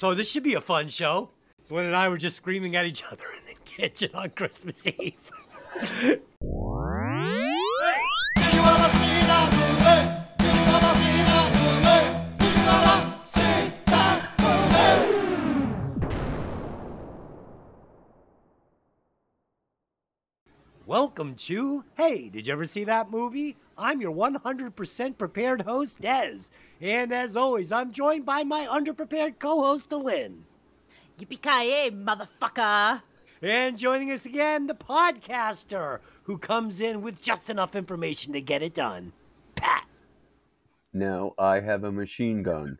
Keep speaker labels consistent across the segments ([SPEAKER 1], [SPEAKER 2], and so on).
[SPEAKER 1] So this should be a fun show. Gwen and I were just screaming at each other in the kitchen on Christmas Eve. Welcome to Hey, did you ever see that movie? I'm your 100% prepared host, Dez. And as always, I'm joined by my underprepared co host, Lynn.
[SPEAKER 2] Yippee-ki-yay, motherfucker!
[SPEAKER 1] And joining us again, the podcaster who comes in with just enough information to get it done, Pat.
[SPEAKER 3] Now I have a machine gun.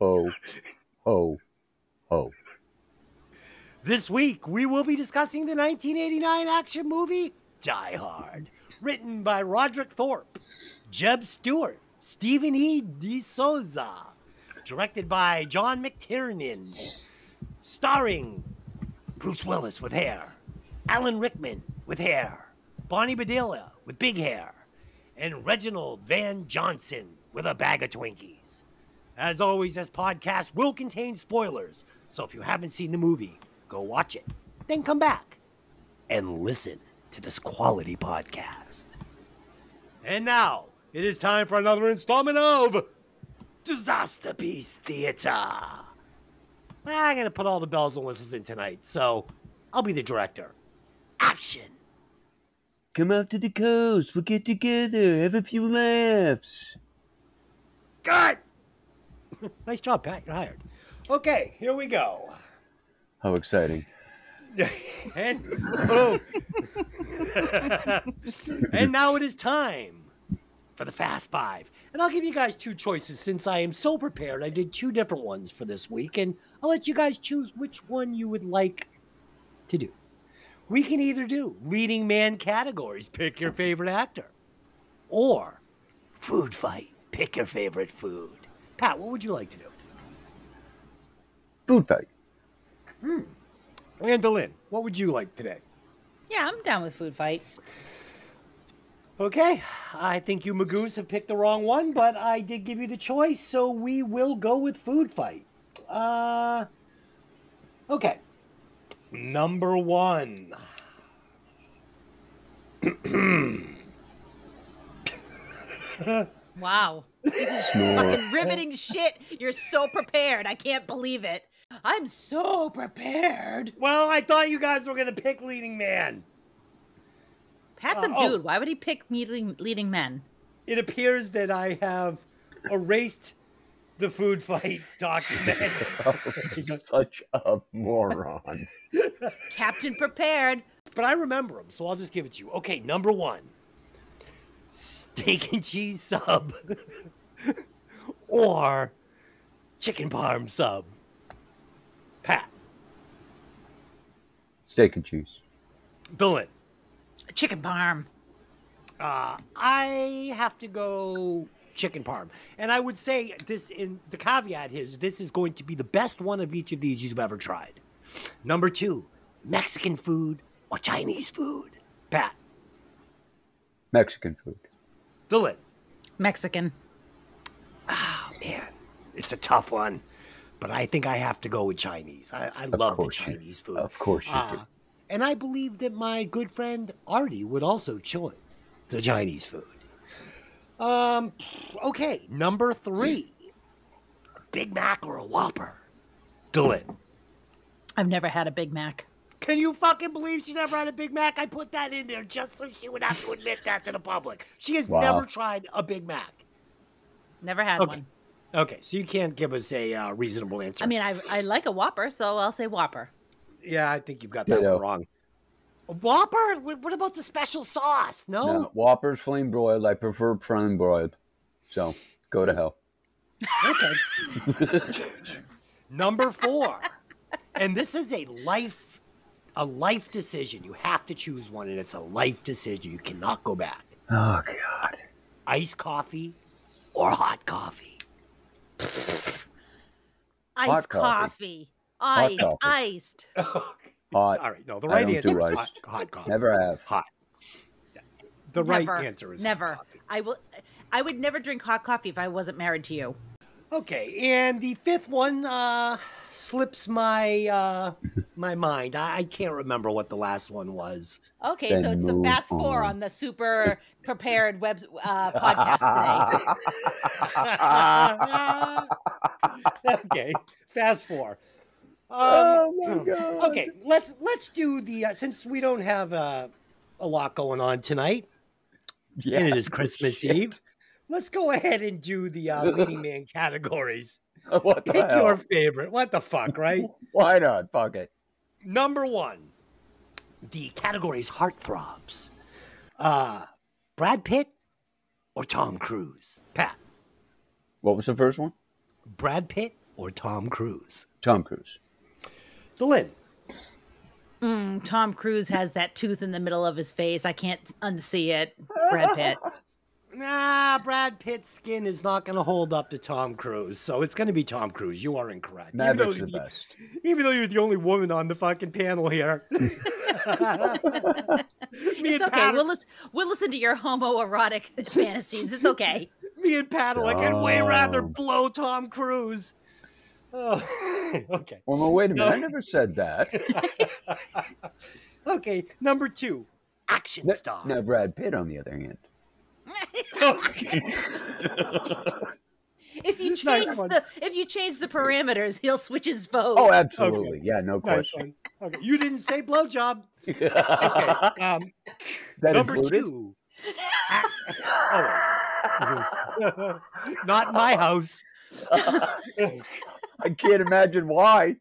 [SPEAKER 3] Ho, ho, ho.
[SPEAKER 1] This week, we will be discussing the 1989 action movie Die Hard, written by Roderick Thorp, Jeb Stewart, Stephen E. De Souza, directed by John McTiernan, starring Bruce Willis with hair, Alan Rickman with hair, Bonnie Bedelia with big hair, and Reginald VelJohnson with a bag of Twinkies. As always, this podcast will contain spoilers, so if you haven't seen the movie, go watch it, then come back and listen to this quality podcast. And now, it is time for another installment of Disaster Piece Theater. I'm going to put all the bells and whistles in tonight, so I'll be the director. Action!
[SPEAKER 3] Come out to the coast. We'll get together. Have a few laughs.
[SPEAKER 1] Good! nice job, Pat. You're hired. Okay, here we go.
[SPEAKER 3] How exciting.
[SPEAKER 1] and oh. and now it is time for the fast five. And i'll give you guys two choices since i am so prepared. I did two different ones for this week and i'll let you guys choose which one you would like to do. We can either do leading man categories pick your favorite actor or food fight pick your favorite food. Pat what would you like to do?
[SPEAKER 3] Food fight. Hmm.
[SPEAKER 1] And Lynn, what would you like today
[SPEAKER 2] Yeah, I'm down with food fight.
[SPEAKER 1] Okay, I think you Magoos have picked the wrong one, but I did give you the choice, so we will go with food fight. Uh, okay. Number one.
[SPEAKER 2] Wow. This is fucking riveting shit. You're so prepared. I can't believe it. I'm so prepared.
[SPEAKER 1] Well, I thought you guys were gonna pick leading man.
[SPEAKER 2] Pat's a
[SPEAKER 1] Uh, oh.
[SPEAKER 2] dude. Why would he pick leading, leading men?
[SPEAKER 1] It appears that I have erased the food fight document.
[SPEAKER 3] Such a moron.
[SPEAKER 2] Captain prepared.
[SPEAKER 1] But I remember them, so I'll just give it to you. Okay, number one steak and cheese sub or chicken parm sub. Pat,
[SPEAKER 3] Steak and cheese.
[SPEAKER 1] Dylan,
[SPEAKER 2] Chicken parm.
[SPEAKER 1] uh, I have to go chicken parm. And I would say this in the caveat is this is going to be the best one of each of these you've ever tried. Number two, Mexican food or Chinese food. Pat,
[SPEAKER 3] Mexican food.
[SPEAKER 1] Dylan.
[SPEAKER 2] Mexican.
[SPEAKER 1] Oh man, it's a tough one, but I think I have to go with Chinese. I, I love the
[SPEAKER 3] course you-
[SPEAKER 1] Chinese food.
[SPEAKER 3] Of course you do.
[SPEAKER 1] Uh, and I believe that my good friend Artie would also choose the Chinese food. Um, okay, number three, Big Mac or a Whopper. Dylan,
[SPEAKER 2] I've never had a Big Mac.
[SPEAKER 1] can you fucking believe she never had a Big Mac? I put that in there just so she would have to admit that to the public. She has
[SPEAKER 3] Wow.
[SPEAKER 1] never tried a Big Mac.
[SPEAKER 2] Never had
[SPEAKER 1] Okay.
[SPEAKER 2] one.
[SPEAKER 1] Okay, so you can't give us a uh, reasonable answer.
[SPEAKER 2] I mean, I, I like a Whopper, so I'll say Whopper.
[SPEAKER 1] Yeah, I think you've got that one wrong. A Whopper? What what about the special sauce? No.
[SPEAKER 3] No, Whoppers flame broiled. I prefer flame broiled. So go to hell.
[SPEAKER 1] Okay. Number four, and this is a life, a life decision. You have to choose one, and it's a life decision. You cannot go back.
[SPEAKER 3] Oh God.
[SPEAKER 1] Iced coffee or hot coffee.
[SPEAKER 2] Iced
[SPEAKER 3] coffee.
[SPEAKER 2] coffee. Iced.
[SPEAKER 3] coffee.
[SPEAKER 2] Iced.
[SPEAKER 3] Hot.
[SPEAKER 1] All right. No, the
[SPEAKER 3] I
[SPEAKER 1] right
[SPEAKER 3] don't
[SPEAKER 1] answer
[SPEAKER 3] do
[SPEAKER 1] is hot,
[SPEAKER 3] iced.
[SPEAKER 1] hot coffee.
[SPEAKER 3] Never have.
[SPEAKER 1] Hot. The right
[SPEAKER 2] never,
[SPEAKER 1] answer is
[SPEAKER 2] never.
[SPEAKER 1] coffee.
[SPEAKER 2] I will. I would never drink hot coffee if I wasn't married to you.
[SPEAKER 1] Okay, and the fifth one, uh, slips my uh, my mind. I, I can't remember what the last one was.
[SPEAKER 2] Okay,
[SPEAKER 3] Then
[SPEAKER 2] so it's the
[SPEAKER 3] move
[SPEAKER 2] fast four
[SPEAKER 3] on.
[SPEAKER 2] on the super prepared web uh, podcast today.
[SPEAKER 1] okay, fast four. Um,
[SPEAKER 3] oh my god.
[SPEAKER 1] okay, let's let's do the uh, since we don't have uh, a lot going on tonight,
[SPEAKER 3] Yeah,
[SPEAKER 1] and it is Christmas
[SPEAKER 3] shit.
[SPEAKER 1] Eve. Let's go ahead and do the uh, leading man categories.
[SPEAKER 3] What the
[SPEAKER 1] Pick
[SPEAKER 3] hell?
[SPEAKER 1] your favorite. What the fuck, right?
[SPEAKER 3] Why not? Fuck it.
[SPEAKER 1] Number one, the category's heartthrobs. Uh, Brad Pitt or Tom Cruise? Pat,
[SPEAKER 3] What was the first one?
[SPEAKER 1] Brad Pitt or Tom Cruise?
[SPEAKER 3] Tom Cruise.
[SPEAKER 1] Delin,
[SPEAKER 2] Mm, Tom Cruise has that tooth in the middle of his face. I can't unsee it. Brad Pitt.
[SPEAKER 1] nah, Brad Pitt's skin is not going to hold up to Tom Cruise, so it's going to be Tom Cruise. You are incorrect. Even though,
[SPEAKER 3] Maverick's the
[SPEAKER 1] you-
[SPEAKER 3] best.
[SPEAKER 1] even though you're the only woman on the fucking panel here. Me
[SPEAKER 2] It's
[SPEAKER 1] and
[SPEAKER 2] okay.
[SPEAKER 1] Pat,
[SPEAKER 2] We'll, lis- we'll listen to your homoerotic fantasies. It's okay.
[SPEAKER 1] me and Pat are like, I'd way oh. rather
[SPEAKER 3] Oh.
[SPEAKER 1] blow Tom Cruise. Oh, okay.
[SPEAKER 3] Well, no, wait a minute.
[SPEAKER 1] No.
[SPEAKER 3] I never said that.
[SPEAKER 1] okay, number two, action
[SPEAKER 3] Now-
[SPEAKER 1] star.
[SPEAKER 3] Now, Brad Pitt, on the other hand.
[SPEAKER 2] If you change
[SPEAKER 1] one.
[SPEAKER 2] the if you change the parameters, he'll switch his vote.
[SPEAKER 3] Oh, absolutely. Yeah, no
[SPEAKER 1] nice
[SPEAKER 3] question.
[SPEAKER 1] one. Okay, you didn't say blowjob.
[SPEAKER 3] Is
[SPEAKER 1] Okay, um,
[SPEAKER 3] that
[SPEAKER 1] number
[SPEAKER 3] included?
[SPEAKER 1] two. oh, not in my house.
[SPEAKER 3] I can't imagine why.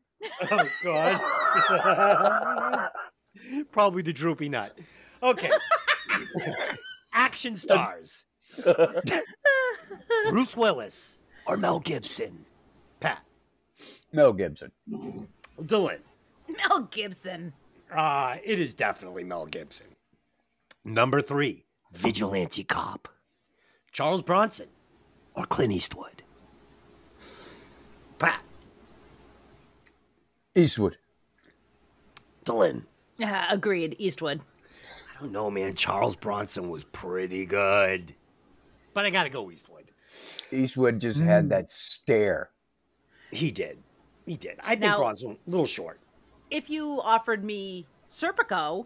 [SPEAKER 1] Oh God. Probably the droopy nut. Okay. Action stars. Bruce Willis or Mel Gibson. Pat.
[SPEAKER 3] Mel Gibson.
[SPEAKER 1] Dylan.
[SPEAKER 2] Mel Gibson.
[SPEAKER 1] Uh, it is definitely Mel Gibson. Number three, vigilante cop. Charles Bronson or Clint Eastwood. Pat.
[SPEAKER 3] Eastwood.
[SPEAKER 1] Dylan.
[SPEAKER 2] Uh, agreed. Eastwood.
[SPEAKER 1] I don't know, man. Charles Bronson was pretty good. But I gotta go Eastwood.
[SPEAKER 3] Eastwood just
[SPEAKER 1] Mm.
[SPEAKER 3] had that stare.
[SPEAKER 1] He did. He did. I think
[SPEAKER 2] Now-
[SPEAKER 1] Bronson a little short.
[SPEAKER 2] If you offered me Serpico,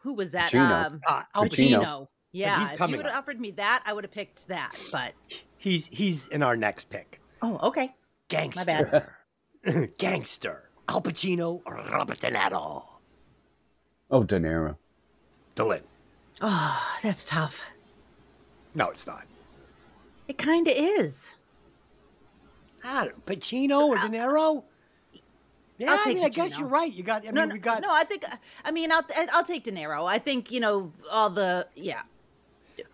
[SPEAKER 2] who was that?
[SPEAKER 3] Pacino.
[SPEAKER 2] Um,
[SPEAKER 1] Uh, Al
[SPEAKER 3] Pacino.
[SPEAKER 1] Pacino.
[SPEAKER 2] Yeah,
[SPEAKER 1] he's
[SPEAKER 2] if you would have offered me that, I would have picked that. But
[SPEAKER 1] He's he's in our next pick.
[SPEAKER 2] oh, okay.
[SPEAKER 1] Gangster. Gangster. Al Pacino or Robert De Niro.
[SPEAKER 3] Oh, De Niro.
[SPEAKER 1] Dylan.
[SPEAKER 2] Oh, that's tough.
[SPEAKER 1] No, it's not.
[SPEAKER 2] It kind of is.
[SPEAKER 1] I don't, Pacino or De Niro? Yeah, I mean, I guess you're right. You got. I mean,
[SPEAKER 2] no, no,
[SPEAKER 1] we got.
[SPEAKER 2] no. I think. I mean, I'll I'll take De Niro. I think you know all the yeah.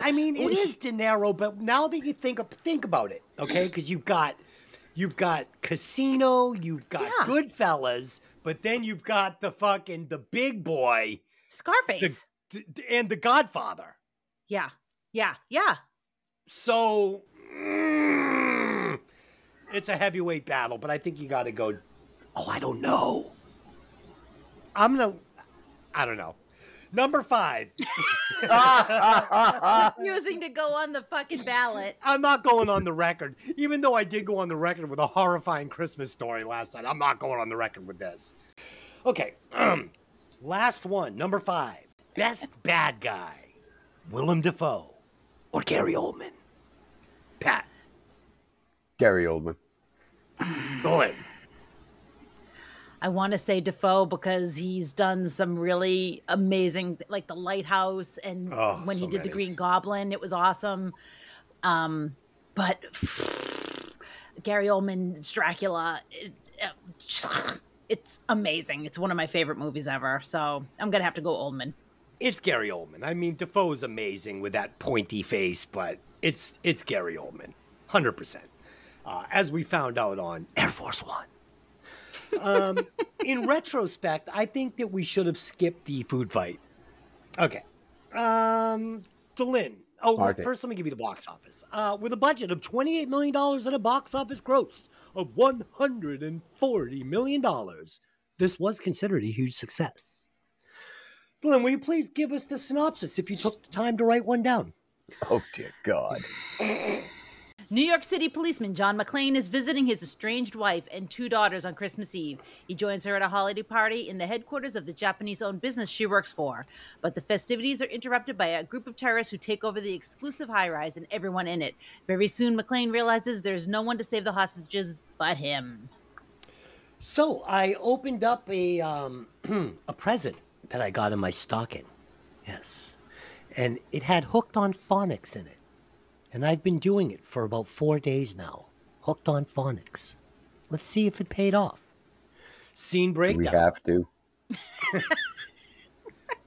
[SPEAKER 1] I mean, it is De Niro, but now that you think of, think about it, okay? Because you've got you've got Casino, you've got
[SPEAKER 2] Yeah.
[SPEAKER 1] Goodfellas, but then you've got the fucking the big boy,
[SPEAKER 2] Scarface.
[SPEAKER 1] And the Godfather.
[SPEAKER 2] yeah, yeah, yeah.
[SPEAKER 1] So mm, it's a heavyweight battle, but I think you got to go. Oh, I don't know. I'm gonna. I don't know. Number five.
[SPEAKER 2] Refusing to go on the fucking ballot.
[SPEAKER 1] I'm not going on the record, even though I did go on the record with a horrifying Christmas story last night. I'm not going on the record with this. Okay, um, last one, number five. Best bad guy, Willem Dafoe or Gary Oldman? Pat,
[SPEAKER 3] Gary Oldman.
[SPEAKER 1] go in.
[SPEAKER 2] I want to say Dafoe because he's done some really amazing, like the Lighthouse, and
[SPEAKER 1] Oh,
[SPEAKER 2] when he
[SPEAKER 1] so
[SPEAKER 2] did the. Green Goblin, it was awesome. Um, but Gary Oldman's Dracula, it, it's amazing. It's one of my favorite movies ever. So I'm gonna have to go Oldman.
[SPEAKER 1] It's Gary Oldman. I mean, Dafoe's amazing with that pointy face, but it's it's Gary Oldman, hundred percent. Uh, as we found out on Air Force One. Um, in retrospect, I think that we should have skipped the food fight. Okay. Um, Delin. Oh, look, first let me give you the box office. Uh, with a budget of $28 million and a box office gross of $140 million, this was considered a huge success. Delin, will you please give us the synopsis if you took the time to write one down?
[SPEAKER 3] Oh, dear God.
[SPEAKER 2] New York City policeman John McClane is visiting his estranged wife and two daughters on Christmas Eve. He joins her at a holiday party in the headquarters of the Japanese owned business she works for. But the festivities are interrupted by a group of terrorists who take over the exclusive high rise and everyone in it. Very soon, McClane realizes there's no one to save the hostages but him.
[SPEAKER 1] So I opened up a um, a present that I got in my stocking. Yes, and it had hooked on phonics in it. And I've been doing it for about four days now. Hooked on phonics. Let's see if it paid off. Scene
[SPEAKER 3] break
[SPEAKER 1] We
[SPEAKER 3] have to.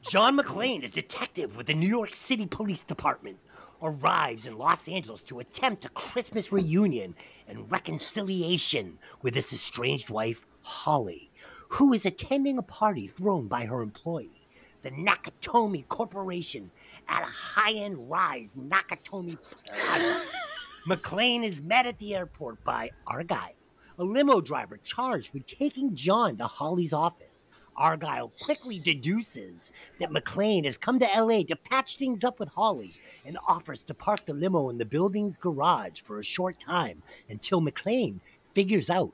[SPEAKER 1] John McClane, a detective with the New York City Police Department, arrives in Los Angeles to attempt a Christmas reunion and reconciliation with his estranged wife, Holly, who is attending a party thrown by her employee, the Nakatomi Corporation, at a high end rise Nakatomi Plaza. McClane is met at the airport by Argyle, a limo driver charged with taking John to Holly's office. Argyle quickly deduces that McClane has come to LA to patch things up with Holly and offers to park the limo in the building's garage for a short time until McClane figures out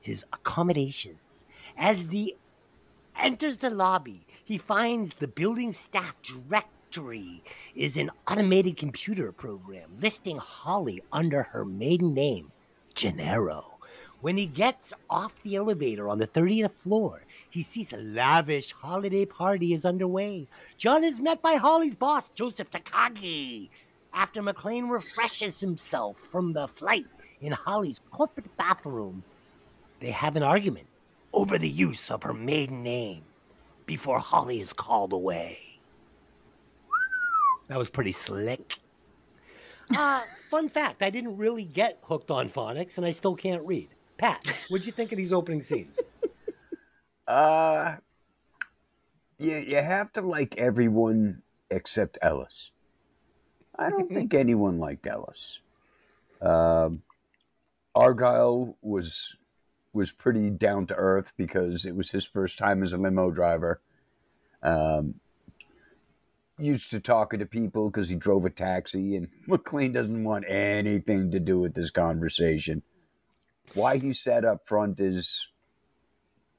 [SPEAKER 1] his accommodations. As the enters the lobby, he finds the building staff directory is an automated computer program listing Holly under her maiden name, Gennaro. When he gets off the elevator on the 30th floor, he sees a lavish holiday party is underway. John is met by Holly's boss, Joseph Takagi. After McClane refreshes himself from the flight in Holly's corporate bathroom, they have an argument over the use of her maiden name before Holly is called away. That was pretty slick. Uh, fun fact I didn't really get hooked on phonics, and I still can't read. Pat, what'd you think of these opening scenes?
[SPEAKER 3] Uh, you, you have to like everyone except Ellis. I don't think anyone liked Ellis. Um, Argyle was was pretty down to earth because it was his first time as a limo driver. Um, used to talking to people because he drove a taxi, and McClane doesn't want anything to do with this conversation. Why he sat up front is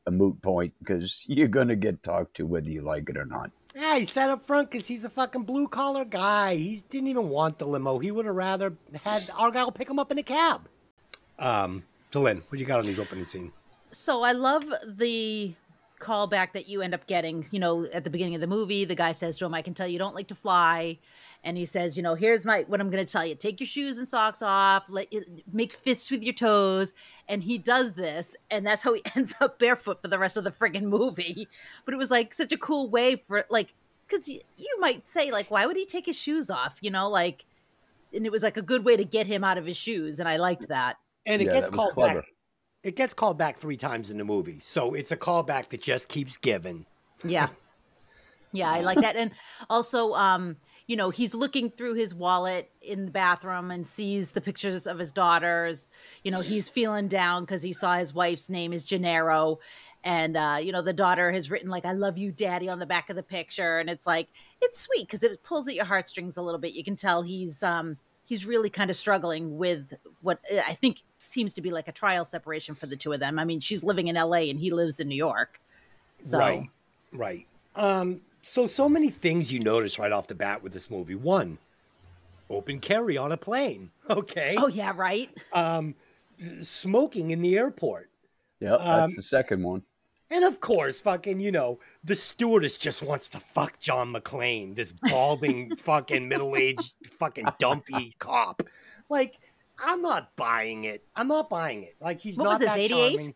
[SPEAKER 3] a moot point because you're gonna get talked to whether you like it or not.
[SPEAKER 1] Yeah, he sat up front because he's a fucking blue collar guy. He didn't even want the limo. He would have rather had Argyle pick him up in a cab. Um, Lynn, what you got on these opening scene?
[SPEAKER 2] So I love the callback that you end up getting. You know, at the beginning of the movie, the guy says to him, "I can tell you don't like to fly," and he says, "You know, here's my what I'm going to tell you: take your shoes and socks off, let make fists with your toes." And he does this, and that's how he ends up barefoot for the rest of the friggin' movie. But it was like such a cool way for like, because you might say like, why would he take his shoes off? You know, like, and it was like a good way to get him out of his shoes, and I liked that.
[SPEAKER 1] And it
[SPEAKER 3] Yeah,
[SPEAKER 1] gets called
[SPEAKER 3] clever.
[SPEAKER 1] back. It gets called back three times in the movie, so it's a callback that just keeps giving.
[SPEAKER 2] Yeah. Yeah, I like that. And also, um, you know, he's looking through his wallet in the bathroom and sees the pictures of his daughters. You know, he's feeling down because he saw his wife's name is Gennaro. And, uh, you know, the daughter has written, like, I love you, daddy, on the back of the picture. And it's like, it's sweet because it pulls at your heartstrings a little bit. You can tell he's, um, he's really kind of struggling with what uh, I think seems to be like a trial separation for the two of them. I mean, she's living in LA and he lives in New York. So,
[SPEAKER 1] Right, right. Um, so so many things you notice right off the bat with this movie. One, open carry on a plane. Okay.
[SPEAKER 2] oh, yeah, right.
[SPEAKER 1] Um, smoking in the airport.
[SPEAKER 3] Yep, that's
[SPEAKER 1] Um,
[SPEAKER 3] the second one.
[SPEAKER 1] And of course, fucking, you know, the stewardess just wants to fuck John McClane, this balding, fucking middle aged, fucking dumpy cop. Like, I'm not buying it. I'm not buying it. Like, he's
[SPEAKER 2] What
[SPEAKER 1] not
[SPEAKER 2] was this,
[SPEAKER 1] that
[SPEAKER 2] 88?
[SPEAKER 1] charming.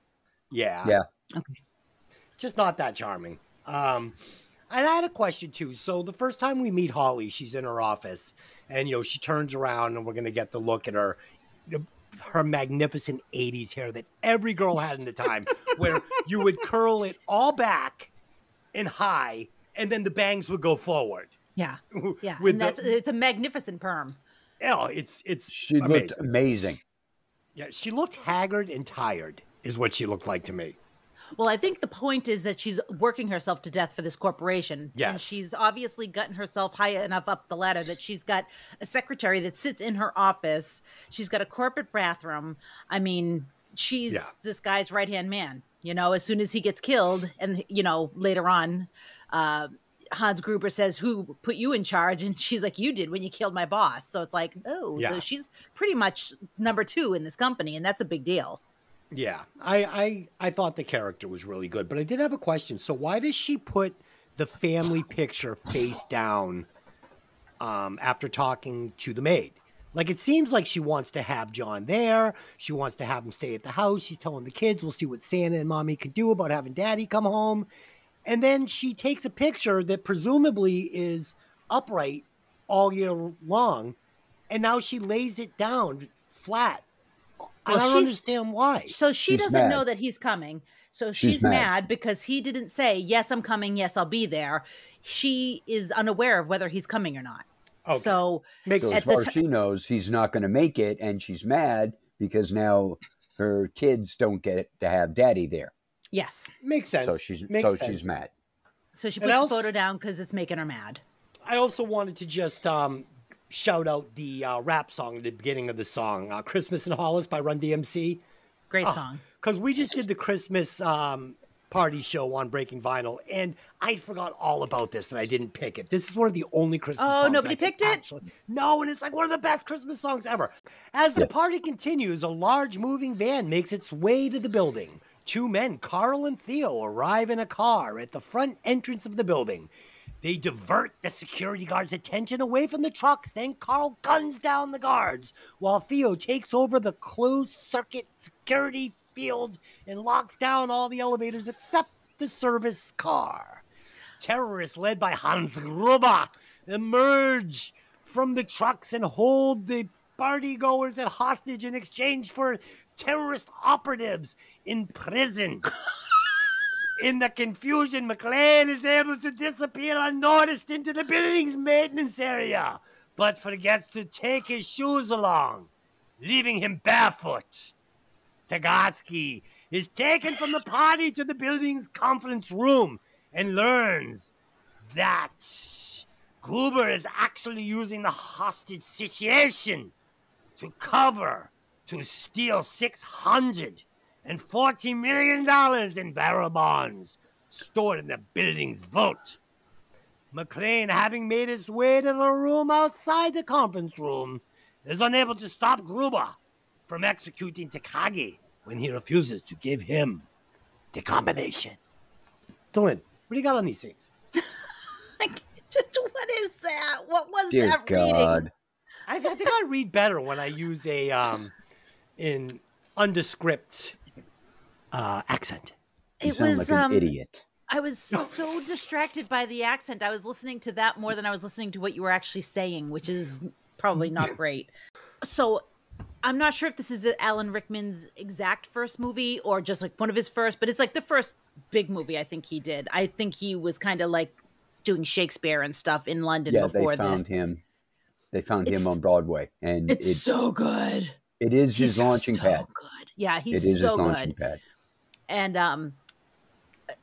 [SPEAKER 1] Yeah.
[SPEAKER 3] Yeah.
[SPEAKER 2] Okay.
[SPEAKER 1] Just not that charming. Um, and I had a question too. So the first time we meet Holly, she's in her office, and you know she turns around, and we're gonna get to look at her, her magnificent '80s hair that every girl had in the time, where you would curl it all back and high, and then the bangs would go forward.
[SPEAKER 2] Yeah. Yeah.
[SPEAKER 1] With
[SPEAKER 2] and
[SPEAKER 1] the-
[SPEAKER 2] that's it's a magnificent perm.
[SPEAKER 1] Oh, it's it's
[SPEAKER 3] She
[SPEAKER 1] amazing.
[SPEAKER 3] looked amazing.
[SPEAKER 1] Yeah, she looked haggard and tired, is what she looked like to me.
[SPEAKER 2] Well, I think the point is that she's working herself to death for this corporation. And
[SPEAKER 1] Yes.
[SPEAKER 2] she's obviously gotten herself high enough up the ladder that she's got a secretary that sits in her office. She's got a corporate bathroom. I mean, she's
[SPEAKER 1] Yeah.
[SPEAKER 2] this guy's right hand man. You know, as soon as he gets killed, and, you know, later on, uh, Hans Gruber says, Who put you in charge? And she's like, You did when you killed my boss. So it's like, Oh,
[SPEAKER 1] Yeah.
[SPEAKER 2] so she's pretty much number two in this company, and that's a big deal.
[SPEAKER 1] Yeah, I, I I thought the character was really good, but I did have a question. So why does she put the family picture face down um, after talking to the maid? Like it seems like she wants to have John there. She wants to have him stay at the house. She's telling the kids, "We'll see what Santa and Mommy can do about having Daddy come home." And then she takes a picture that presumably is upright all year long, and now she lays it down flat. I don't
[SPEAKER 2] she's-
[SPEAKER 1] understand why.
[SPEAKER 2] So she
[SPEAKER 3] She's
[SPEAKER 2] doesn't
[SPEAKER 3] mad.
[SPEAKER 2] know that he's coming. So
[SPEAKER 3] She's
[SPEAKER 2] she's,
[SPEAKER 3] mad.
[SPEAKER 2] mad. because he didn't say, Yes, I'm coming. Yes, I'll be there. She is unaware of whether he's coming or not.
[SPEAKER 1] Okay.
[SPEAKER 2] So
[SPEAKER 1] Makes
[SPEAKER 3] So as
[SPEAKER 2] the
[SPEAKER 3] far as she knows, he's not going to make it, and she's mad because now her kids don't get to have daddy there.
[SPEAKER 2] yes.
[SPEAKER 1] Makes sense.
[SPEAKER 3] So she's
[SPEAKER 1] Makes
[SPEAKER 3] so
[SPEAKER 1] sense.
[SPEAKER 3] she's mad.
[SPEAKER 2] So she puts the photo down because it's making her mad.
[SPEAKER 1] I also wanted to just um, shout out the uh, rap song at the beginning of the song, uh, "Christmas in Hollis" by Run DMC,
[SPEAKER 2] Great
[SPEAKER 1] Oh,
[SPEAKER 2] song.
[SPEAKER 1] because we just did the Christmas um, party show on Breaking Vinyl, and I forgot all about this and I didn't pick it. This is one of the only Christmas.
[SPEAKER 2] Oh,
[SPEAKER 1] songs
[SPEAKER 2] nobody
[SPEAKER 1] I
[SPEAKER 2] picked it?
[SPEAKER 1] Actually, no, and it's like one of the best Christmas songs ever. As the party continues, a large moving van makes its way to the building. Two men, Carl and Theo, arrive in a car at the front entrance of the building. They divert the security guards' attention away from the trucks. Then Carl guns down the guards while Theo takes over the closed circuit security field and locks down all the elevators except the service car. Terrorists led by Hans Gruber emerge from the trucks and hold the partygoers at hostage in exchange for terrorist operatives in prison. In the confusion, McClane is able to disappear unnoticed into the building's maintenance area, but forgets to take his shoes along, leaving him barefoot. Tagaski is taken from the party to the building's conference room and learns that Gruber is actually using the hostage situation to cover to steal six hundred and forty million dollars in barrel bonds stored in the building's vault. McClane, having made his way to the room outside the conference room, is unable to stop Gruber from executing Takagi when he refuses to give him the combination. Dylan, what do you got on these things?
[SPEAKER 2] Like, what is that? What was
[SPEAKER 3] Dear
[SPEAKER 2] that
[SPEAKER 3] God.
[SPEAKER 2] reading?
[SPEAKER 1] I, I think I read better when I use a um, in undescript uh, accent.
[SPEAKER 3] You
[SPEAKER 2] It
[SPEAKER 3] sound
[SPEAKER 2] was
[SPEAKER 3] like an
[SPEAKER 2] um,
[SPEAKER 3] idiot.
[SPEAKER 2] I was so distracted by the accent. I was listening to that more than I was listening to what you were actually saying, which is probably not great. So I'm not sure if this is Alan Rickman's exact first movie or just like one of his first, but it's like the first big movie I think he did. I think he was kind of like doing Shakespeare and stuff in London
[SPEAKER 3] before this.
[SPEAKER 2] They
[SPEAKER 3] found
[SPEAKER 2] this.
[SPEAKER 3] him. They found
[SPEAKER 2] It's-
[SPEAKER 3] him on Broadway, and
[SPEAKER 2] It's
[SPEAKER 3] it,
[SPEAKER 2] so good.
[SPEAKER 3] it is his
[SPEAKER 2] He's
[SPEAKER 3] launching
[SPEAKER 2] so
[SPEAKER 3] pad.
[SPEAKER 2] Good. Yeah,
[SPEAKER 3] It
[SPEAKER 2] he's
[SPEAKER 3] is
[SPEAKER 2] so
[SPEAKER 3] his launching
[SPEAKER 2] good.
[SPEAKER 3] pad.
[SPEAKER 2] And um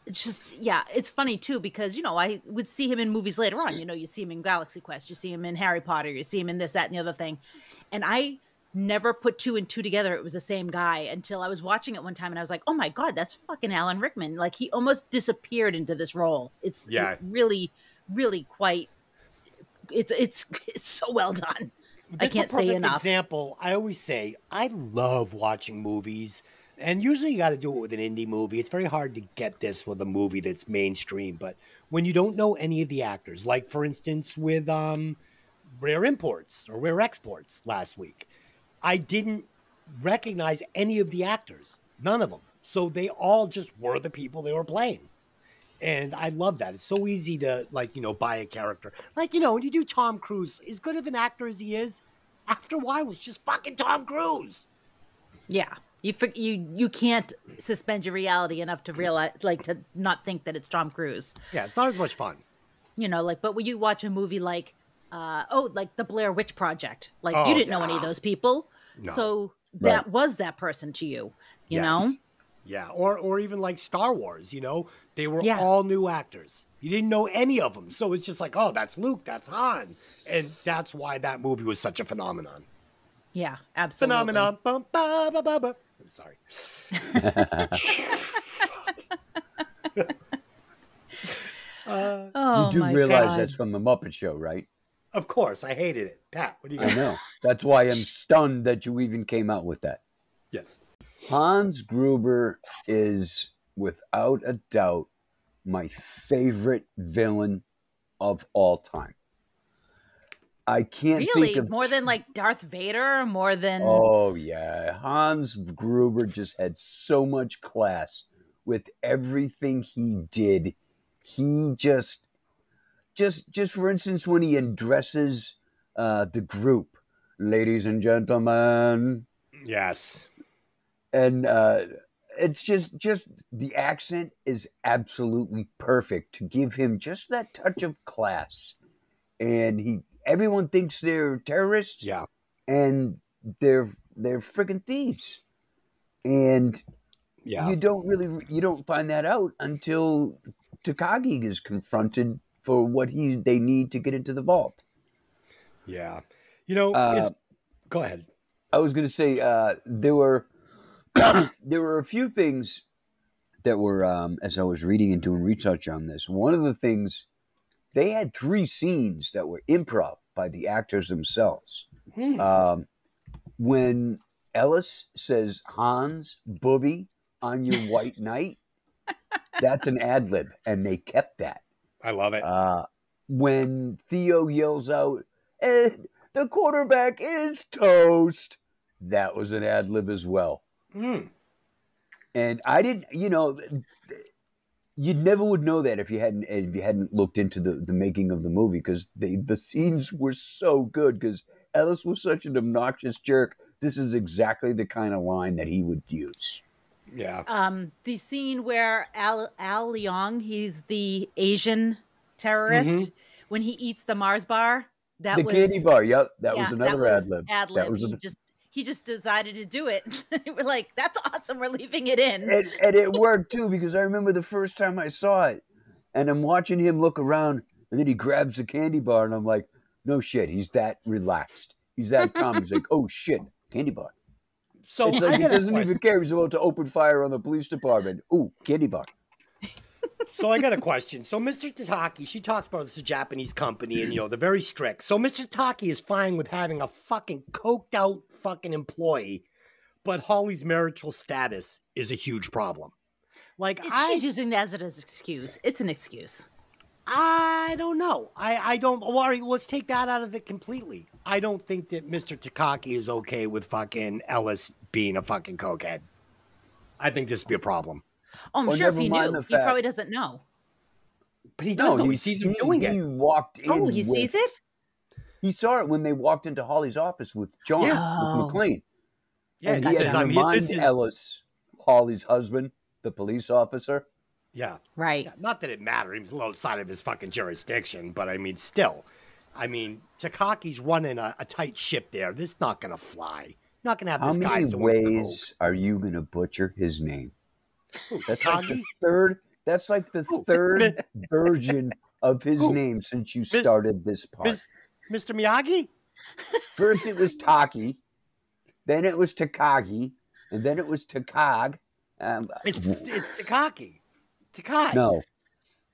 [SPEAKER 2] it's just yeah it's funny too because you know i would see him in movies later on you know you see him in galaxy quest you see him in harry potter you see him in this that and the other thing and i never put two and two together it was the same guy until i was watching it one time and i was like oh my god that's fucking alan rickman like he almost disappeared into this role it's it
[SPEAKER 1] Yeah.
[SPEAKER 2] really really quite it's it's it's so well done I
[SPEAKER 1] This is a
[SPEAKER 2] can't say
[SPEAKER 1] perfect
[SPEAKER 2] enough.
[SPEAKER 1] Example. I always say I love watching movies, and usually you got to do it with an indie movie. It's very hard to get this with a movie that's mainstream. But when you don't know any of the actors, like for instance with um, Rare Imports or Rare Exports last week, I didn't recognize any of the actors, none of them. So they all just were the people they were playing. And I love that. It's so easy to like, you know, buy a character. Like, you know, when you do Tom Cruise, as good of an actor as he is, after a while it's just fucking Tom Cruise.
[SPEAKER 2] Yeah. You you you can't suspend your reality enough to realize like to not think that it's Tom Cruise.
[SPEAKER 1] Yeah, it's not as much fun.
[SPEAKER 2] You know, like but when you watch a movie like uh oh, like the Blair Witch Project, like
[SPEAKER 1] Oh,
[SPEAKER 2] you didn't know any of those people.
[SPEAKER 1] No.
[SPEAKER 2] So
[SPEAKER 3] Right.
[SPEAKER 2] that was that person to you, you
[SPEAKER 1] Yes.
[SPEAKER 2] know?
[SPEAKER 1] Yeah, or or even like Star Wars, you know, they were
[SPEAKER 2] Yeah.
[SPEAKER 1] all new actors. You didn't know any of them, so it's just like, oh, that's Luke, that's Han, and that's why that movie was such a phenomenon.
[SPEAKER 2] Yeah, absolutely.
[SPEAKER 1] Phenomenon. Bum, ba, ba, ba, ba. Sorry. uh,
[SPEAKER 2] Oh
[SPEAKER 3] you do
[SPEAKER 2] my
[SPEAKER 3] realize
[SPEAKER 2] God.
[SPEAKER 3] that's from the Muppet Show, right?
[SPEAKER 1] of course, I hated it. Pat, what do you
[SPEAKER 3] I know. That's why I'm stunned that you even came out with that.
[SPEAKER 1] Yes.
[SPEAKER 3] Hans Gruber is without a doubt my favorite villain of all time. I can't
[SPEAKER 2] Really,
[SPEAKER 3] think of
[SPEAKER 2] more than like Darth Vader, more than
[SPEAKER 3] Oh yeah, Hans Gruber just had so much class with everything he did. He just just just for instance when he addresses uh the group, ladies and gentlemen,
[SPEAKER 1] Yes.
[SPEAKER 3] and uh it's just just the accent is absolutely perfect to give him just that touch of class. And he everyone thinks they're terrorists
[SPEAKER 1] Yeah.
[SPEAKER 3] and they're they're freaking thieves and
[SPEAKER 1] Yeah.
[SPEAKER 3] you don't really you don't find that out until takagi is confronted for what he they need to get into the vault
[SPEAKER 1] yeah. You know,
[SPEAKER 3] Uh,
[SPEAKER 1] it's, go ahead.
[SPEAKER 3] i was going to say uh, there were there were a few things that were um, as i was reading and doing research on this one of the things they had three scenes that were improv by the actors themselves
[SPEAKER 1] Hmm.
[SPEAKER 3] um, when Ellis says Hans Booby on your white knight, that's an ad lib, and they kept that.
[SPEAKER 1] I love it.
[SPEAKER 3] Uh, when Theo yells out, eh, "The quarterback is toast," that was an ad lib as well.
[SPEAKER 1] Hmm.
[SPEAKER 3] And I didn't, you know, you never would know that if you hadn't if you hadn't looked into the, the making of the movie because the the scenes were so good because Ellis was such an obnoxious jerk. This is exactly the kind of line that he would use.
[SPEAKER 1] Yeah.
[SPEAKER 2] um the scene where Al Al Leong, he's the Asian terrorist,
[SPEAKER 1] Mhm.
[SPEAKER 2] when he eats the Mars bar. That
[SPEAKER 3] the
[SPEAKER 2] was
[SPEAKER 3] candy bar, yep, that
[SPEAKER 2] yeah,
[SPEAKER 3] was another ad lib.
[SPEAKER 2] Ad
[SPEAKER 3] That
[SPEAKER 2] lib.
[SPEAKER 3] was
[SPEAKER 2] He
[SPEAKER 3] a,
[SPEAKER 2] just he just decided to do it. We're like, that's awesome. We're leaving it in.
[SPEAKER 3] and, and it worked too because I remember the first time I saw it, and I'm watching him look around, and then he grabs the candy bar, and I'm like, no shit, he's that relaxed, he's that calm. He's like, oh shit, candy bar.
[SPEAKER 1] So
[SPEAKER 3] It's like he doesn't even care. He's about to open fire on the police department. Ooh, candy bar.
[SPEAKER 1] So I got a question. So Mr. Tataki, she talks about it's a Japanese company and you know they're very strict. So Mr. Tataki is fine with having a fucking coked out fucking employee, but Holly's marital status is a huge problem. Like
[SPEAKER 2] It's-
[SPEAKER 1] I,
[SPEAKER 2] She's using that as an excuse. It's an excuse.
[SPEAKER 1] I don't know. I, I don't. Well, all right, let's take that out of it completely. I don't think that Mr. Takaki is okay with fucking Ellis being a fucking cokehead. I think this would be a problem.
[SPEAKER 2] Oh, I'm
[SPEAKER 3] Well,
[SPEAKER 2] sure if he knew, he
[SPEAKER 3] fact-
[SPEAKER 2] probably doesn't know.
[SPEAKER 1] But he does know. He sees him doing
[SPEAKER 3] he
[SPEAKER 1] it.
[SPEAKER 3] walked in.
[SPEAKER 2] Oh, he
[SPEAKER 3] with-
[SPEAKER 2] sees it.
[SPEAKER 3] He saw it when they walked into Holly's office with John,
[SPEAKER 1] Yeah.
[SPEAKER 2] Oh.
[SPEAKER 3] with McClane.
[SPEAKER 1] Yeah,
[SPEAKER 3] and
[SPEAKER 1] he
[SPEAKER 3] he
[SPEAKER 1] says,
[SPEAKER 3] had
[SPEAKER 1] I mean,
[SPEAKER 3] remind
[SPEAKER 1] this is,
[SPEAKER 3] Ellis, Holly's husband, the police officer.
[SPEAKER 1] yeah.
[SPEAKER 2] Right.
[SPEAKER 1] Yeah, not that it mattered. He was a little outside of his fucking jurisdiction, but I mean, still. I mean, Takaki's running a, a tight ship there. This is not gonna fly. Not gonna have
[SPEAKER 3] How
[SPEAKER 1] this guy How
[SPEAKER 3] many
[SPEAKER 1] doing
[SPEAKER 3] ways are you going to butcher his name? That's like the third. That's like the third version of his
[SPEAKER 1] Who?
[SPEAKER 3] name since you started this part.
[SPEAKER 1] Mis- Mr. Miyagi?
[SPEAKER 3] First it was Taki, then it was Takagi, and then it was Takag. Um,
[SPEAKER 1] It's, it's, it's Takaki. Takai.
[SPEAKER 3] no.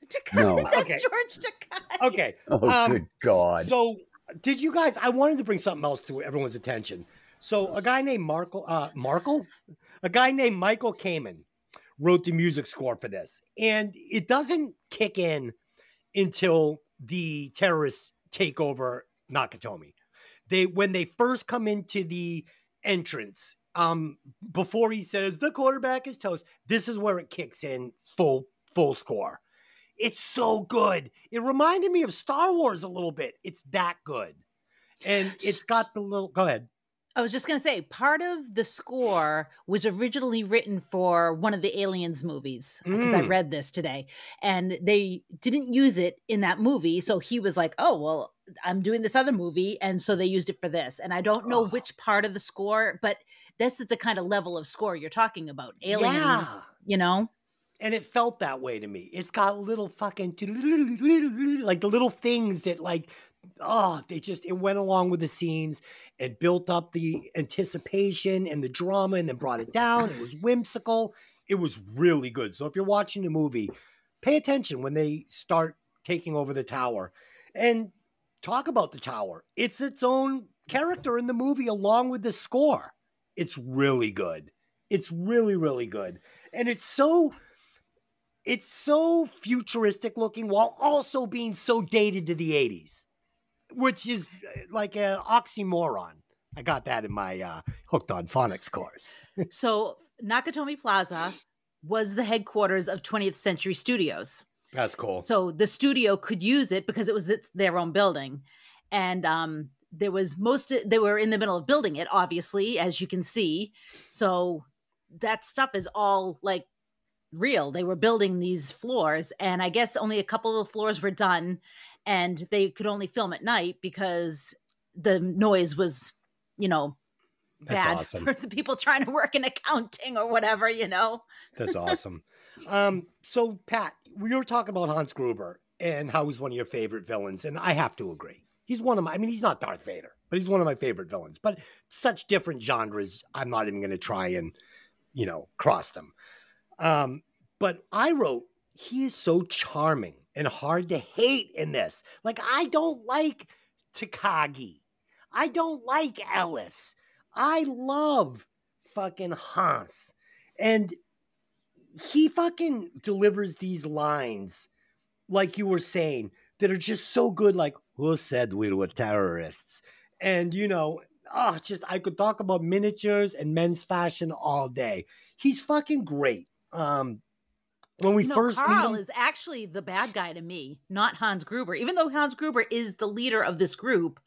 [SPEAKER 2] Takai,
[SPEAKER 3] No.
[SPEAKER 1] Okay.
[SPEAKER 2] George Takagi.
[SPEAKER 1] Okay.
[SPEAKER 3] Oh,
[SPEAKER 1] Um,
[SPEAKER 3] good God.
[SPEAKER 1] So, did you guys? I wanted to bring something else to everyone's attention. So, a guy named Markle, uh, Markle, a guy named Michael Kamen, wrote the music score for this, and it doesn't kick in until the terrorists take over Nakatomi. They when they first come into the entrance, um, before he says the quarterback is toast, this is where it kicks in full full score. It's so good. It reminded me of Star Wars a little bit. It's that good. And it's got the little go ahead.
[SPEAKER 2] I was just going to say, part of the score was originally written for one of the Aliens movies because I
[SPEAKER 1] Mm.
[SPEAKER 2] read this today, and they didn't use it in that movie. So he was like, "Oh, well, I'm doing this other movie," and so they used it for this. And I don't know
[SPEAKER 1] Oh.
[SPEAKER 2] which part of the score, but this is the kind of level of score you're talking about. Alien,
[SPEAKER 1] Yeah.
[SPEAKER 2] you know?
[SPEAKER 1] And it felt that way to me. It's got little fucking like the little things that like oh, they just it went along with the scenes and built up the anticipation and the drama and then brought it down. It was whimsical. It was really good. So if you're watching the movie, pay attention when they start taking over the tower and talk about the tower. It's its own character in the movie along with the score. It's really good. It's really really good. And it's so it's so futuristic looking while also being so dated to the 80s which is uh, like an oxymoron i got that in my uh, hooked on phonics course
[SPEAKER 2] so Nakatomi Plaza was the headquarters of 20th Century Studios.
[SPEAKER 1] That's cool
[SPEAKER 2] So the studio could use it because it was its, their own building. And um, there was most, they were in the middle of building it, obviously, as you can see. So that stuff is all like real. They were building these floors, and I guess only a couple of floors were done, and they could only film at night because the noise was, you know,
[SPEAKER 1] That's
[SPEAKER 2] bad
[SPEAKER 1] awesome.
[SPEAKER 2] for the people trying to work in accounting or whatever, you know.
[SPEAKER 1] that's awesome um so pat we were talking about hans gruber and how he's one of your favorite villains and i have to agree. He's one of my i mean he's not darth vader but he's one of my favorite villains. But such different genres i'm not even going to try and you know cross them. Um but i wrote he is so charming and hard to hate in this. Like i don't like takagi. I don't like ellis. I love fucking hans. And he fucking delivers these lines like you were saying that are just so good like who said we were terrorists and you know oh just i could talk about miniatures and men's fashion all day he's fucking great um when we
[SPEAKER 2] know,
[SPEAKER 1] first meet
[SPEAKER 2] Carl is actually the bad guy to me, not Hans Gruber. Even though Hans Gruber is the leader of this group,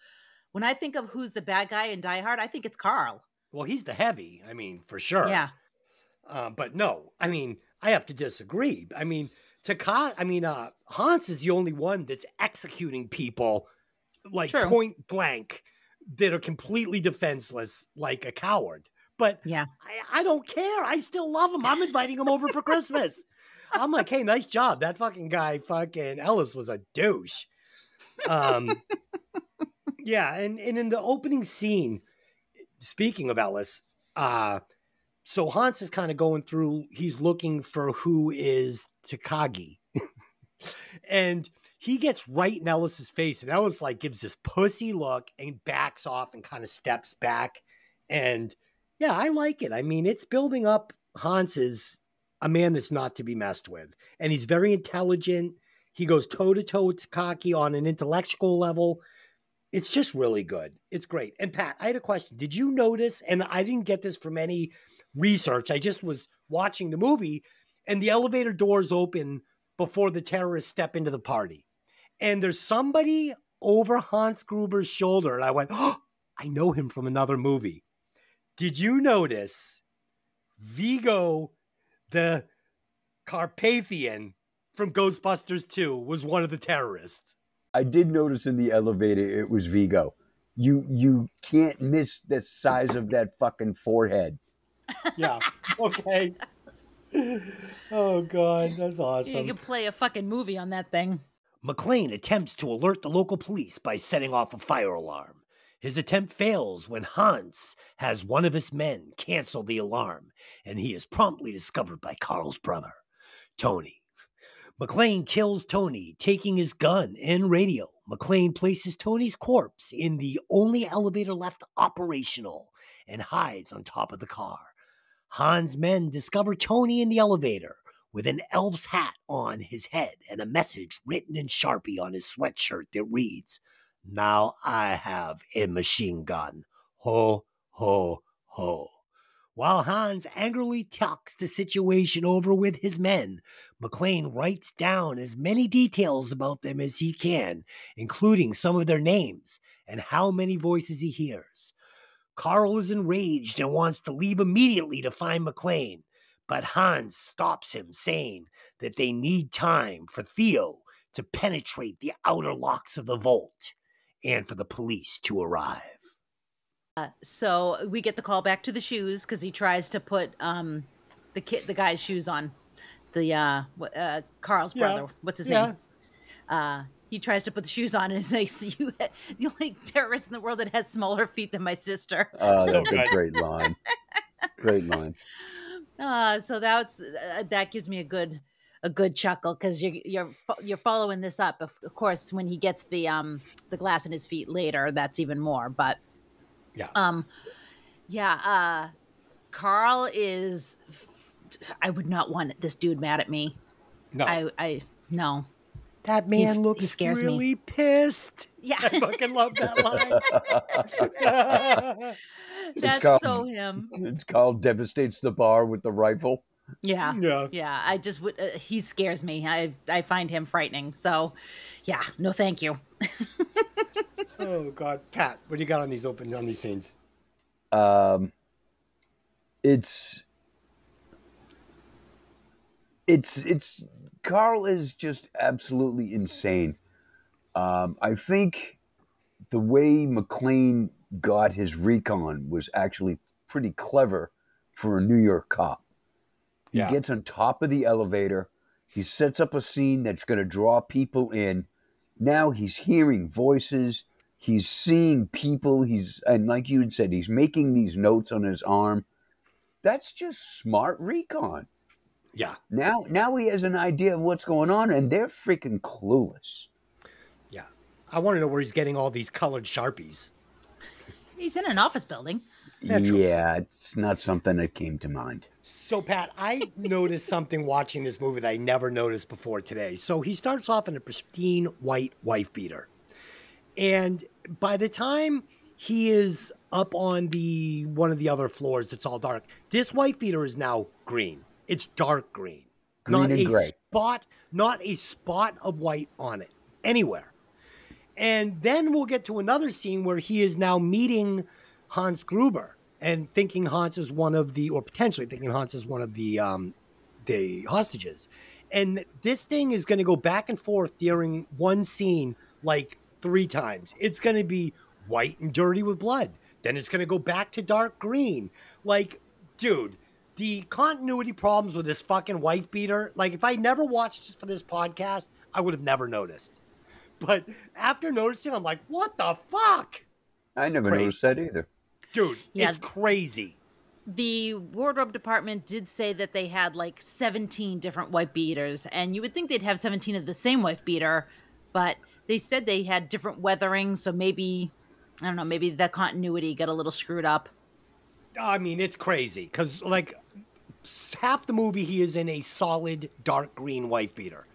[SPEAKER 2] when I think of who's the bad guy in Die Hard, I think it's Carl.
[SPEAKER 1] well he's the heavy i mean for sure
[SPEAKER 2] Yeah.
[SPEAKER 1] Uh, but no, I mean, I have to disagree. I mean, Taka, I mean, uh, Hans is the only one that's executing people like
[SPEAKER 2] True.
[SPEAKER 1] point blank that are completely defenseless, like a coward. But
[SPEAKER 2] Yeah.
[SPEAKER 1] I, I don't care. I still love him. I'm inviting him over for Christmas. I'm like, hey, nice job. That fucking guy, fucking Ellis, was a douche. Um, yeah, and, and in the opening scene, speaking of Ellis, uh, so Hans is kind of going through, he's looking for who is Takagi. and he gets right in Ellis's face, and Ellis like gives this pussy look and backs off and kind of steps back. And yeah, I like it. I mean, it's building up Hans is a man that's not to be messed with. And he's very intelligent. He goes toe to toe with Takagi on an intellectual level. It's just really good. It's great. And Pat, I had a question. Did you notice? And I didn't get this from any research. I just was watching the movie, and the elevator doors open before the terrorists step into the party. And there's somebody over Hans Gruber's shoulder. And I went, oh, I know him from another movie. Did you notice Vigo, the Carpathian from Ghostbusters 2, was one of the terrorists?
[SPEAKER 3] I did notice in the elevator it was Vigo. You you can't miss the size of that fucking forehead.
[SPEAKER 1] Yeah. okay. Oh, God. That's awesome.
[SPEAKER 2] You
[SPEAKER 1] awesome.
[SPEAKER 2] could play a fucking movie on that thing.
[SPEAKER 1] McClane attempts to alert the local police by setting off a fire alarm. His attempt fails when Hans has one of his men cancel the alarm, and he is promptly discovered by Carl's brother, Tony. McClane kills Tony, taking his gun and radio. McClane places Tony's corpse in the only elevator left operational and hides on top of the car. Hans' men discover Tony in the elevator with an elf's hat on his head and a message written in Sharpie on his sweatshirt that reads, Now I have a machine gun. Ho, ho, ho. While Hans angrily talks the situation over with his men, McClane writes down as many details about them as he can, including some of their names and how many voices he hears. Carl is enraged and wants to leave immediately to find McClane, but Hans stops him, saying that they need time for Theo to penetrate the outer locks of the vault and for the police to arrive.
[SPEAKER 2] Uh, so we get the call back to the shoes because he tries to put um, the kid, the guy's shoes on. The uh, uh, Carl's
[SPEAKER 1] Yeah.
[SPEAKER 2] brother. What's his
[SPEAKER 1] Yeah.
[SPEAKER 2] name? Uh, he tries to put the shoes on and says, "You, the only terrorist in the world that has smaller feet than my sister."
[SPEAKER 3] Uh,
[SPEAKER 1] So
[SPEAKER 3] that's a
[SPEAKER 1] good.
[SPEAKER 3] great line. Great line.
[SPEAKER 2] Uh, so that's uh, that gives me a good a good chuckle because you're you're you're following this up. Of, of course, when he gets the um the glass in his feet later, that's even more. But
[SPEAKER 1] Yeah.
[SPEAKER 2] um, yeah. Uh, Carl is. I would not want this dude mad at me.
[SPEAKER 1] No,
[SPEAKER 2] I I no.
[SPEAKER 1] That man
[SPEAKER 2] he
[SPEAKER 1] looks
[SPEAKER 2] scares me.
[SPEAKER 1] really pissed.
[SPEAKER 2] Yeah,
[SPEAKER 1] I fucking love that line.
[SPEAKER 2] that's
[SPEAKER 3] called-
[SPEAKER 2] so him.
[SPEAKER 3] It's called devastates the bar with the rifle.
[SPEAKER 2] Yeah.
[SPEAKER 1] yeah.
[SPEAKER 2] Yeah, I just would. Uh, he scares me. I I find him frightening. So, yeah, no, thank you.
[SPEAKER 1] Oh God, Pat, what do you got on these open on these scenes?
[SPEAKER 3] Um, it's it's it's Carl is just absolutely insane. Um, I think the way McClane got his recon was actually pretty clever for a New York cop. He
[SPEAKER 1] Yeah.
[SPEAKER 3] gets on top of the elevator. He sets up a scene that's going to draw people in. Now he's hearing voices. He's seeing people. He's and like you had said, he's making these notes on his arm. That's just smart recon.
[SPEAKER 1] Yeah,
[SPEAKER 3] Now, now he has an idea of what's going on, and they're freaking clueless.
[SPEAKER 1] yeah. I want to know where he's getting all these colored sharpies.
[SPEAKER 2] He's in an office building.
[SPEAKER 1] Metro.
[SPEAKER 3] Yeah, it's not something that came to mind.
[SPEAKER 1] So, Pat, I noticed something watching this movie that I never noticed before today. So he starts off in a pristine white wife beater. And by the time he is up on the one of the other floors that's all dark, this wife beater is now green. It's dark green.
[SPEAKER 3] Green
[SPEAKER 1] not a
[SPEAKER 3] gray.
[SPEAKER 1] spot, not a spot of white on it anywhere. And then we'll get to another scene where he is now meeting Hans Gruber and thinking Hans is one of the, or potentially thinking Hans is one of the um, the hostages. And this thing is going to go back and forth during one scene like three times. It's going to be white and dirty with blood. Then it's going to go back to dark green. Like, dude, the continuity problems with this fucking wife beater, like, if I never watched this for this podcast, I would have never noticed. But after noticing, I'm like, what the fuck?
[SPEAKER 3] I never
[SPEAKER 1] Crazy.
[SPEAKER 3] noticed that either.
[SPEAKER 1] Dude,
[SPEAKER 2] Yeah.
[SPEAKER 1] it's crazy.
[SPEAKER 2] The wardrobe department did say that they had like 17 different wife beaters, and you would think they'd have 17 of the same wife beater, but they said they had different weathering, so maybe, I don't know, maybe the continuity got a little screwed up.
[SPEAKER 1] I mean, it's crazy because like s- half the movie he is in a solid dark green wife beater,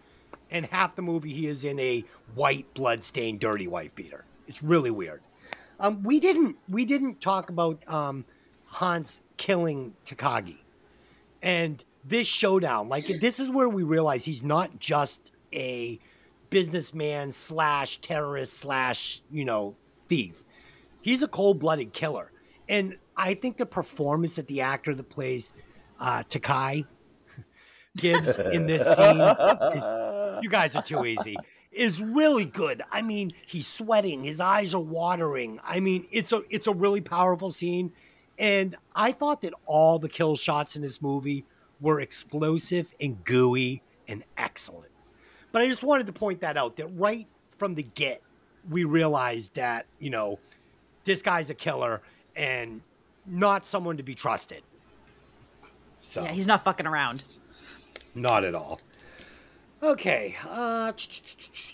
[SPEAKER 1] and half the movie he is in a white blood-stained dirty wife beater. It's really weird. Um, we didn't we didn't talk about um, Hans killing Takagi, and this showdown. Like this is where we realize he's not just a businessman slash terrorist slash you know thief. He's a cold-blooded killer, and I think the performance that the actor that plays uh, Takagi gives in this scene is you guys are too easy is really good. I mean he's sweating his eyes are watering. I mean it's a it's a really powerful scene. And i thought that all the kill shots in this movie were explosive and gooey and excellent. But i just wanted to point that out that right from the get we realized that you know this guy's a killer and not someone to be trusted so
[SPEAKER 2] Yeah, he's not fucking around.
[SPEAKER 1] not at all. Okay. Uh,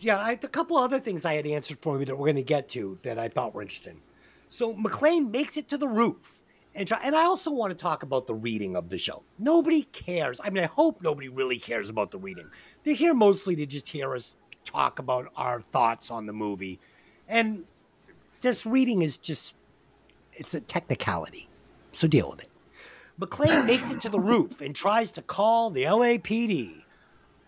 [SPEAKER 1] yeah, I, a couple other things I had answered for me that we're going to get to that I thought were interesting. So McClane makes it to the roof. And, try, and I also want to talk about the reading of the show. Nobody cares. I mean, I hope nobody really cares about the reading. They're here mostly to just hear us talk about our thoughts on the movie. And this reading is just, it's a technicality. So deal with it. McClane makes it to the roof and tries to call the LAPD.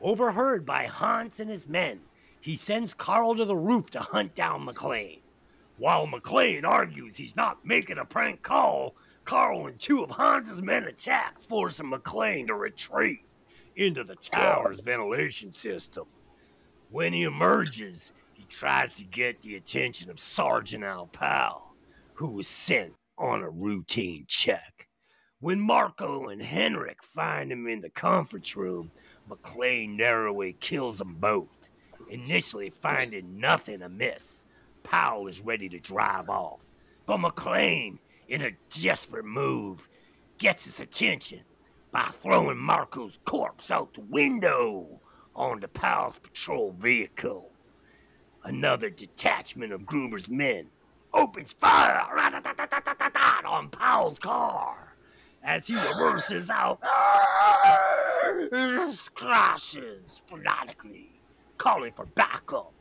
[SPEAKER 1] Overheard by Hans and his men, he sends Carl to the roof to hunt down McClane. While McClane argues he's not making a prank call, Carl and two of Hans's men attack, forcing McClane to retreat into the tower's ventilation system. When he emerges, he tries to get the attention of Sergeant Al Powell, who was sent on a routine check. When Marco and Henrik find him in the conference room, McClane narrowly kills them both, initially finding nothing amiss. Powell is ready to drive off, but McClane, in a desperate move, gets his attention by throwing Marco's corpse out the window onto Powell's patrol vehicle. Another detachment of Gruber's men opens fire on Powell's car as he reverses out, he crashes fanatically, calling for backup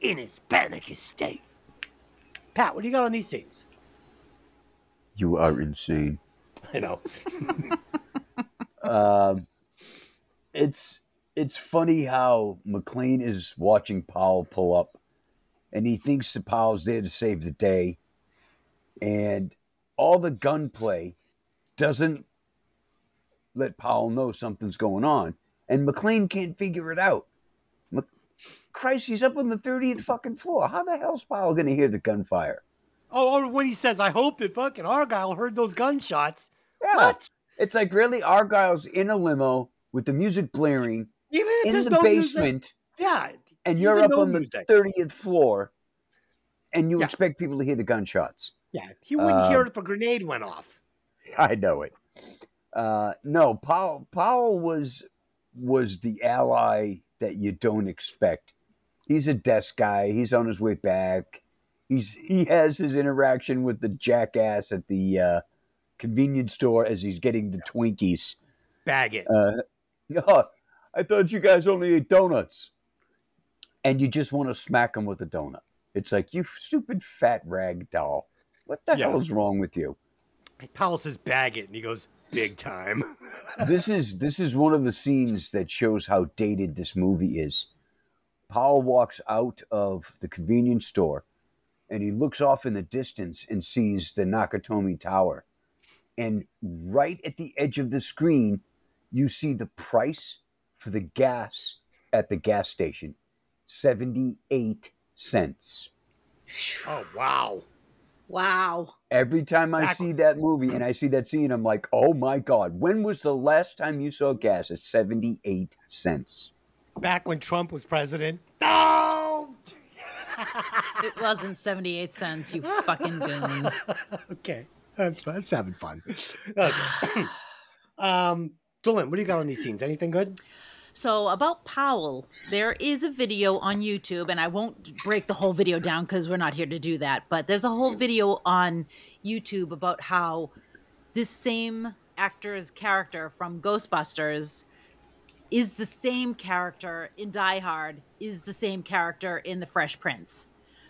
[SPEAKER 1] in his panicky state. Pat, what do you got on these scenes?
[SPEAKER 3] You are insane.
[SPEAKER 1] I know.
[SPEAKER 3] Um, it's it's funny how McClane is watching Powell pull up, and he thinks that Powell's there to save the day, and all the gunplay doesn't let Powell know something's going on, and McClane can't figure it out. Mc- Christ, he's up on the thirtieth fucking floor. How the hell's Powell going to hear the gunfire?
[SPEAKER 1] Oh, or when he says, I hope that fucking Argyle heard those gunshots.
[SPEAKER 3] Yeah,
[SPEAKER 1] What?
[SPEAKER 3] it's like really Argyle's in a limo with the music blaring
[SPEAKER 1] Even
[SPEAKER 3] in the
[SPEAKER 1] no music-
[SPEAKER 3] basement.
[SPEAKER 1] yeah.
[SPEAKER 3] and you're up
[SPEAKER 1] no
[SPEAKER 3] on the thirtieth floor, and you
[SPEAKER 1] Yeah.
[SPEAKER 3] expect people to hear the gunshots.
[SPEAKER 1] Yeah, he wouldn't hear
[SPEAKER 3] Um,
[SPEAKER 1] it if a grenade went off.
[SPEAKER 3] I know it. Uh, no, Powell. Powell was was the ally that you don't expect. He's a desk guy. He's on his way back. He's he has his interaction with the jackass at the uh, convenience store as he's getting the Twinkies.
[SPEAKER 1] Bag it.
[SPEAKER 3] Uh, oh, I thought you guys only ate donuts. And you just want to smack him with a donut. It's like, you stupid fat rag doll. What the
[SPEAKER 1] Yeah.
[SPEAKER 3] hell is wrong with you?
[SPEAKER 1] Powell says bag it, and he goes, big time.
[SPEAKER 3] This is this is one of the scenes that shows how dated this movie is. Powell walks out of the convenience store and he looks off in the distance and sees the Nakatomi Tower. And right at the edge of the screen, you see the price for the gas at the gas station 78 cents.
[SPEAKER 1] oh, wow.
[SPEAKER 2] Wow.
[SPEAKER 3] Every time I
[SPEAKER 1] Back-
[SPEAKER 3] see that movie and I see that scene, I'm like, oh my God, when was the last time you saw gas at 78 cents?
[SPEAKER 1] Back when Trump was president. No!
[SPEAKER 2] It wasn't 78 cents, you fucking goon.
[SPEAKER 1] okay. I'm, I'm just having fun. Okay. um, Dylan, what do you got on these scenes? Anything good?
[SPEAKER 2] So about Powell, there is a video on YouTube, and I won't break the whole video down because we're not here to do that. But there's a whole video on YouTube about how this same actor's character from Ghostbusters is the same character in Die Hard, is the same character in The Fresh Prince,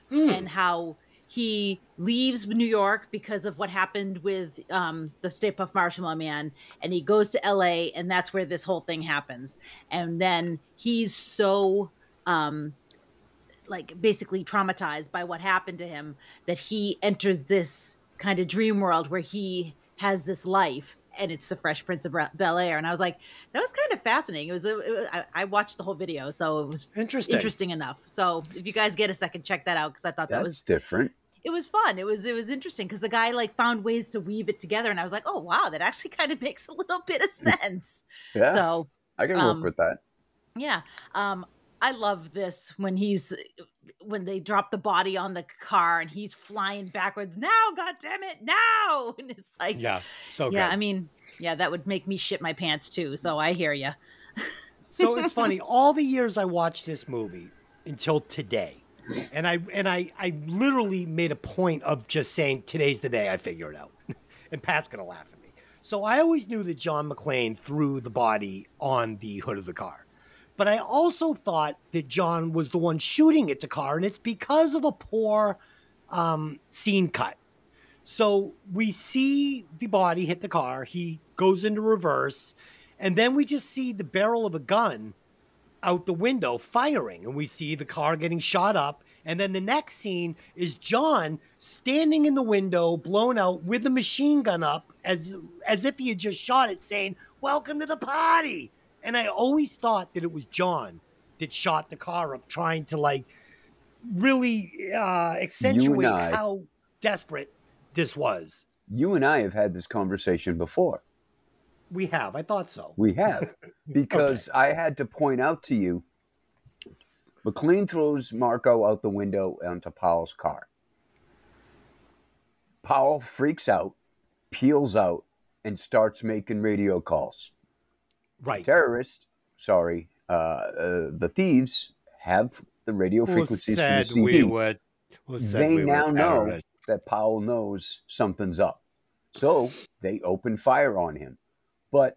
[SPEAKER 2] hmm. and how he leaves New York because of what happened with um, the Stay Puft Marshmallow Man, and he goes to LA, and that's where this whole thing happens. And then he's so um, like basically traumatized by what happened to him that he enters this kind of dream world where he has this life and it's the fresh prince of bel air and i was like that was kind of fascinating it was, a, it was I, I watched the whole video so it was
[SPEAKER 1] Interesting.
[SPEAKER 2] interesting enough so if you guys get a second check that out because i thought that was
[SPEAKER 3] different.
[SPEAKER 2] It was fun it was it was interesting because the guy like found ways to weave it together and i was like oh wow that actually kind of makes a little bit of sense
[SPEAKER 3] Yeah,
[SPEAKER 2] so
[SPEAKER 3] I can work
[SPEAKER 2] um,
[SPEAKER 3] with that.
[SPEAKER 2] yeah. Um I love this when he's when they drop the body on the car and he's flying backwards. Now, god damn it, now. And it's like
[SPEAKER 1] Yeah, so good.
[SPEAKER 2] Yeah, I mean, yeah, that would make me shit my pants too. So I hear you.
[SPEAKER 1] so it's funny. All the years I watched this movie until today, and I and I I literally made a point of just saying today's the day I figure it out, and Pat's gonna laugh at me. So I always knew that John McClane threw the body on the hood of the car, but I also thought that John was the one shooting at the car, and it's because of a poor um, scene cut. So we see the body hit the car. He goes into reverse, and then we just see the barrel of a gun out the window firing, and we see the car getting shot up, And then the next scene is John standing in the window, blown out with the machine gun up, as as if he had just shot it, saying, "Welcome to the party." And I always thought that it was John that shot the car up, trying to like really uh, accentuate
[SPEAKER 3] I-
[SPEAKER 1] how desperate this was.
[SPEAKER 3] You and I have had this conversation before.
[SPEAKER 1] We have. I thought so.
[SPEAKER 3] We have. Because I had to point out to you McClane throws Marco out the window onto Powell's car. Powell freaks out, peels out, and starts making radio calls.
[SPEAKER 1] Right.
[SPEAKER 3] Terrorists, sorry, uh, uh, the thieves have the radio frequencies from the
[SPEAKER 1] said we
[SPEAKER 3] CD
[SPEAKER 1] were-
[SPEAKER 3] they
[SPEAKER 1] we
[SPEAKER 3] now know that Powell knows something's up. So they open fire on him. But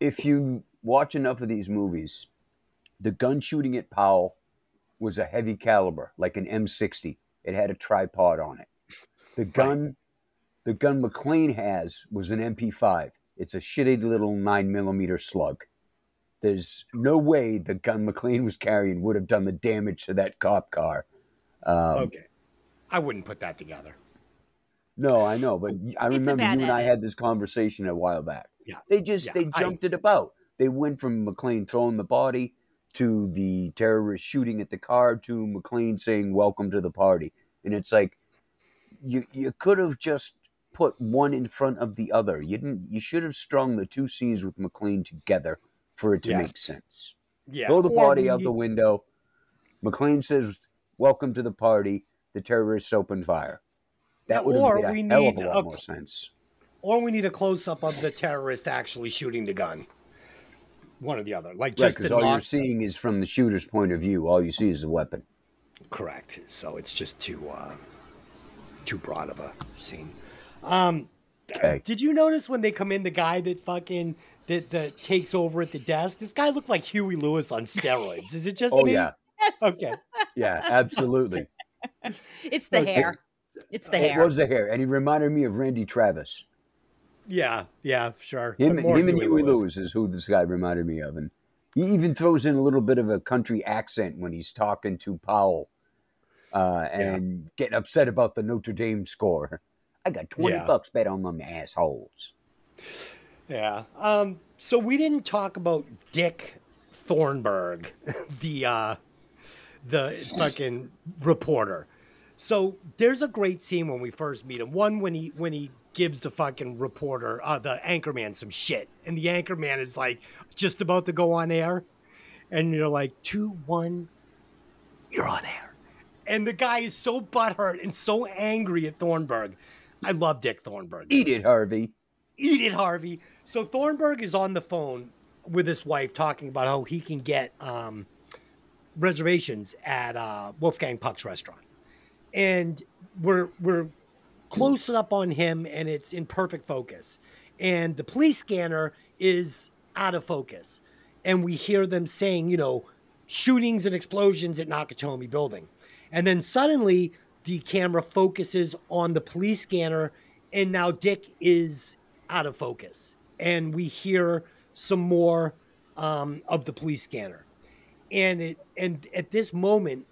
[SPEAKER 3] if you watch enough of these movies, the gun shooting at Powell was a heavy caliber, like an M60. It had a tripod on it. The gun, the gun McClane has was an MP5. It's a shitty little nine millimeter slug. There's no way the gun McClane was carrying would have done the damage to that cop car. Um,
[SPEAKER 1] Okay. I wouldn't put that together.
[SPEAKER 3] No, I know, but I remember you and I had this conversation a while back.
[SPEAKER 1] Yeah.
[SPEAKER 3] They just
[SPEAKER 1] Yeah,
[SPEAKER 3] they
[SPEAKER 1] I-
[SPEAKER 3] jumped it about. They went from McClane throwing the body to the terrorist shooting at the car to McClane saying "Welcome to the party," and it's like you you could have just put one in front of the other. You didn't. You should have strung the two scenes with McClane together for it to make sense.
[SPEAKER 1] Yeah.
[SPEAKER 3] Throw the
[SPEAKER 1] or
[SPEAKER 3] body out
[SPEAKER 1] need-
[SPEAKER 3] the window. McClane says, "Welcome to the party." The terrorists open fire. That
[SPEAKER 1] Yeah,
[SPEAKER 3] would have
[SPEAKER 1] or
[SPEAKER 3] made a
[SPEAKER 1] we
[SPEAKER 3] hell of
[SPEAKER 1] need
[SPEAKER 3] a lot
[SPEAKER 1] a-
[SPEAKER 3] more sense.
[SPEAKER 1] Or we need a close up of the terrorist actually shooting the gun. One or the other. Like just
[SPEAKER 3] because
[SPEAKER 1] the
[SPEAKER 3] all you're
[SPEAKER 1] knock-
[SPEAKER 3] seeing is from the shooter's point of view. All you see is the weapon.
[SPEAKER 1] Correct. So it's just too uh, too broad of a scene. Um,
[SPEAKER 3] Okay.
[SPEAKER 1] did you notice when they come in, the guy that fucking that, that takes over at the desk? This guy looked like Huey Lewis on steroids. Is it just
[SPEAKER 3] Oh
[SPEAKER 1] me?
[SPEAKER 3] yeah,
[SPEAKER 1] Okay.
[SPEAKER 3] yeah, absolutely.
[SPEAKER 2] It's the
[SPEAKER 1] Okay.
[SPEAKER 2] hair. It's the
[SPEAKER 3] it
[SPEAKER 2] hair.
[SPEAKER 3] was the hair, and he reminded me of Randy Travis.
[SPEAKER 1] Yeah. Yeah. Sure.
[SPEAKER 3] Him, him and Huey Lewis. is who this guy reminded me of, and he even throws in a little bit of a country accent when he's talking to Powell, uh, and getting upset about the Notre Dame score. I got twenty
[SPEAKER 1] Yeah.
[SPEAKER 3] bucks bet on them assholes.
[SPEAKER 1] Yeah. Um, so we didn't talk about Dick Thornburg, the uh, the fucking reporter. So there's a great scene when we first meet him. One when he when he gives the fucking reporter, uh, the anchorman, some shit, and the anchorman is like just about to go on air, and you're like two one, you're on air, and the guy is so butthurt and so angry at Thornburg. I love Dick Thornburg
[SPEAKER 3] Eat it, Harvey.
[SPEAKER 1] eat it, Harvey. So Thornburg is on the phone with his wife talking about how he can get um, reservations at uh, Wolfgang Puck's restaurant, and we're we're close up on him, and it's in perfect focus, and the police scanner is out of focus, and we hear them saying, you know, shootings and explosions at Nakatomi Building, and then suddenly the camera focuses on the police scanner, and now Dick is out of focus, and we hear some more um, of the police scanner, and it and at this moment,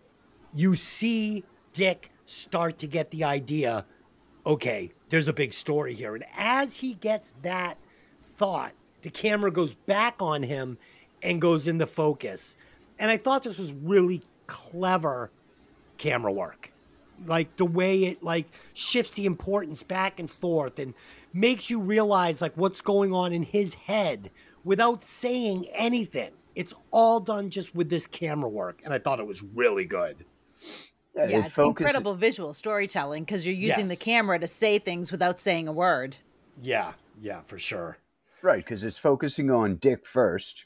[SPEAKER 1] you see Dick start to get the idea. Okay, there's a big story here, and as he gets that thought, the camera goes back on him and goes into focus, and I thought this was really clever camera work. Like the way it like shifts the importance back and forth and makes you realize like what's going on in his head without saying anything. It's all done just with this camera work and i thought it was really good Uh,
[SPEAKER 2] yeah,
[SPEAKER 3] it
[SPEAKER 2] it's
[SPEAKER 3] focus-
[SPEAKER 2] incredible visual storytelling because you're using the camera to say things without saying a word.
[SPEAKER 1] yeah yeah for sure
[SPEAKER 3] Right, because it's focusing on Dick first,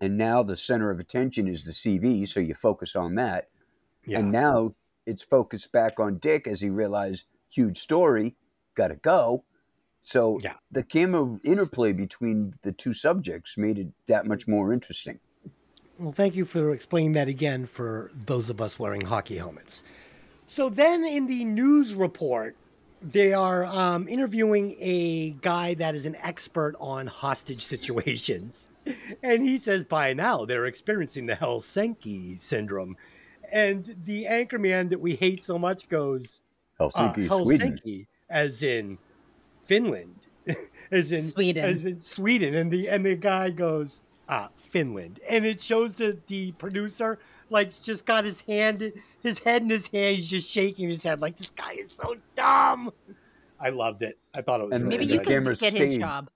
[SPEAKER 3] and now the center of attention is the CV, so you focus on that.
[SPEAKER 1] yeah
[SPEAKER 3] And now it's focused back on Dick as he realized huge story, gotta go. So
[SPEAKER 1] Yeah.
[SPEAKER 3] the camera interplay between the two subjects made it that much more interesting.
[SPEAKER 1] Well, thank you for explaining that again for those of us wearing hockey helmets. So then in the news report, they are um, interviewing a guy that is an expert on hostage situations. And he says by now they're experiencing the Helsinki syndrome. and the anchorman that we hate so much goes uh,
[SPEAKER 3] Helsinki, Sweden.
[SPEAKER 1] Helsinki, as in Finland, as in
[SPEAKER 2] Sweden.
[SPEAKER 1] as in Sweden, and the and the guy goes ah Finland, and it shows the the producer like just got his hand, his head in his hand, he's just shaking his head like this guy is so dumb. I loved it. I thought it was
[SPEAKER 3] And
[SPEAKER 1] really
[SPEAKER 2] Maybe
[SPEAKER 3] the
[SPEAKER 2] you
[SPEAKER 1] good.
[SPEAKER 2] could
[SPEAKER 3] camera
[SPEAKER 2] get his job.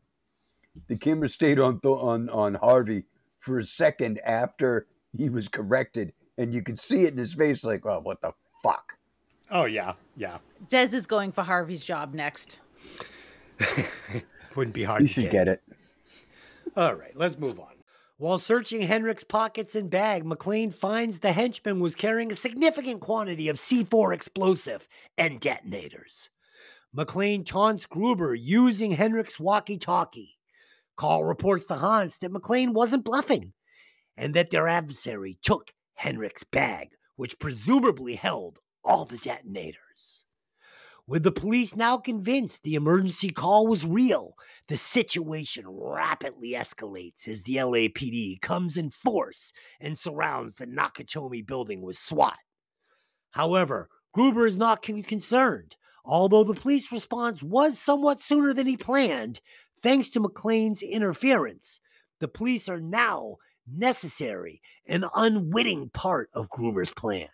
[SPEAKER 3] The camera stayed on th- on on Harvey for a second after he was corrected, and you could see it in his face, like, "Oh, what the fuck."
[SPEAKER 1] Oh yeah, yeah.
[SPEAKER 2] Des is going for Harvey's job next.
[SPEAKER 1] Wouldn't be hard.
[SPEAKER 3] You
[SPEAKER 1] to
[SPEAKER 3] should get it.
[SPEAKER 1] All right, let's move on. While searching Henrik's pockets and bag, McClane finds the henchman was carrying a significant quantity of C4 explosive and detonators. McClane taunts Gruber using Henrik's walkie talkie. Carl reports to Hans that McClane wasn't bluffing and that their adversary took Henrik's bag, which presumably held all the detonators. With the police now convinced the emergency call was real, the situation rapidly escalates as the LAPD comes in force and surrounds the Nakatomi building with SWAT. However, Gruber is not con- concerned, although the police response was somewhat sooner than he planned, thanks to McClane's interference. The police are now necessary and unwitting part of Gruber's plan.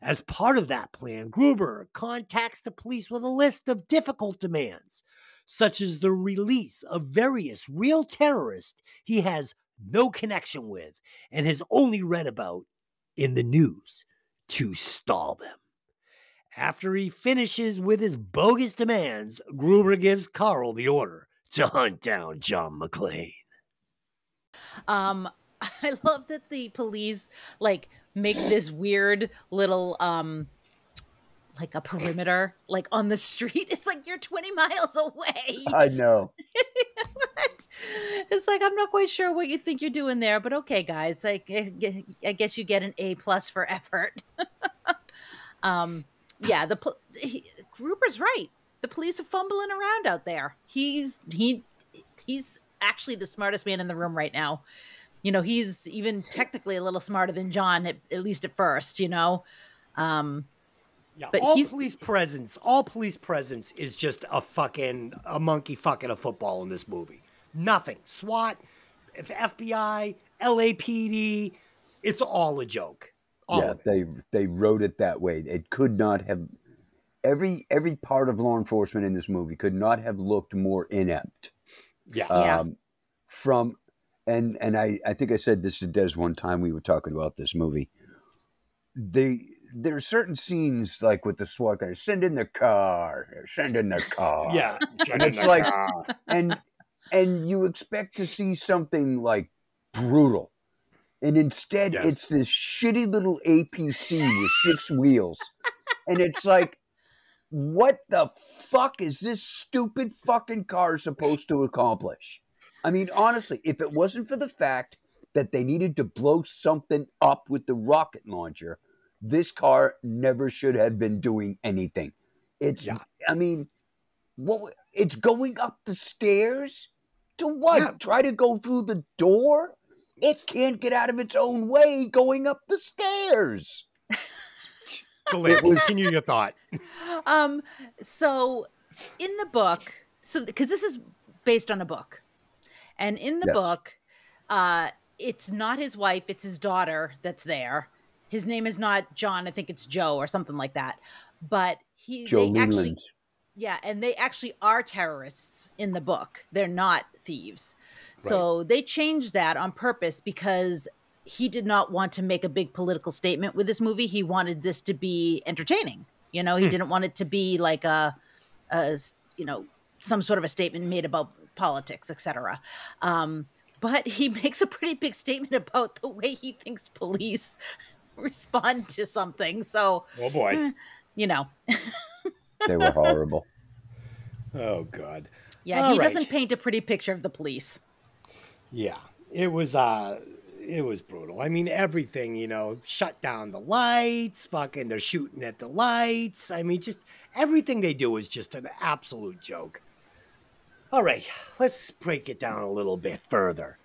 [SPEAKER 1] As part of that plan, Gruber contacts the police with a list of difficult demands, such as the release of various real terrorists he has no connection with and has only read about in the news to stall them. After he finishes with his bogus demands, Gruber gives Carl the order to hunt down John McClane.
[SPEAKER 2] Um, I love that the police like make this weird little um like a perimeter like on the street. It's like you're 20 miles away.
[SPEAKER 3] I know.
[SPEAKER 2] It's like I'm not quite sure what you think you're doing there, but okay, guys. Like I I guess you get an A plus for effort. um, yeah, the he, Gruber's right. The police are fumbling around out there. He's he he's actually the smartest man in the room right now. You know, he's even technically a little smarter than John, at, at least at first. You know, um,
[SPEAKER 1] Yeah,
[SPEAKER 2] But
[SPEAKER 1] all
[SPEAKER 2] he's-
[SPEAKER 1] police presence, all police presence is just a fucking a monkey fucking a football in this movie. Nothing. SWAT, FBI, LAPD, it's all a joke. All
[SPEAKER 3] yeah, they they wrote it that way. It could not have every every part of law enforcement in this movie could not have looked more inept.
[SPEAKER 1] Yeah.
[SPEAKER 2] Yeah.
[SPEAKER 3] Um, from and and I I think I said this to Des one time we were talking about this movie. They there are certain scenes like with the SWAT guys send in the car, send in the car,
[SPEAKER 1] yeah.
[SPEAKER 3] and it's like and and you expect to see something like brutal and instead
[SPEAKER 1] Yes.
[SPEAKER 3] it's this shitty little apc with six wheels and it's like what the fuck is this stupid fucking car supposed to accomplish i mean honestly if it wasn't for the fact that they needed to blow something up with the rocket launcher this car never should have been doing anything it's
[SPEAKER 1] Yeah.
[SPEAKER 3] i mean what it's going up the stairs to what
[SPEAKER 1] Yeah.
[SPEAKER 3] try to go through the door it can't get out of its own way going up the stairs
[SPEAKER 1] Colleen, continue your thought.
[SPEAKER 2] um so in the book so because this is based on a book and in the
[SPEAKER 3] Yes.
[SPEAKER 2] book uh it's not his wife it's his daughter that's there. His name is not john i think it's joe or something like that. But he
[SPEAKER 3] joe
[SPEAKER 2] they actually yeah and they actually are terrorists in the book. They're not thieves. So they changed that on purpose because he did not want to make a big political statement with this movie. He wanted this to be entertaining you know? He didn't want it to be like a, you know some sort of a statement made about politics etc um but he makes a pretty big statement about the way he thinks police respond to something so
[SPEAKER 1] Oh boy.
[SPEAKER 2] you know
[SPEAKER 3] they were horrible
[SPEAKER 1] Oh god.
[SPEAKER 2] yeah
[SPEAKER 1] All
[SPEAKER 2] he
[SPEAKER 1] right.
[SPEAKER 2] doesn't paint a pretty picture of the police
[SPEAKER 1] Yeah. It was uh it was brutal. I mean everything, you know, shut down the lights, fucking they're shooting at the lights. I mean just everything they do is just an absolute joke. All right, let's break it down a little bit further.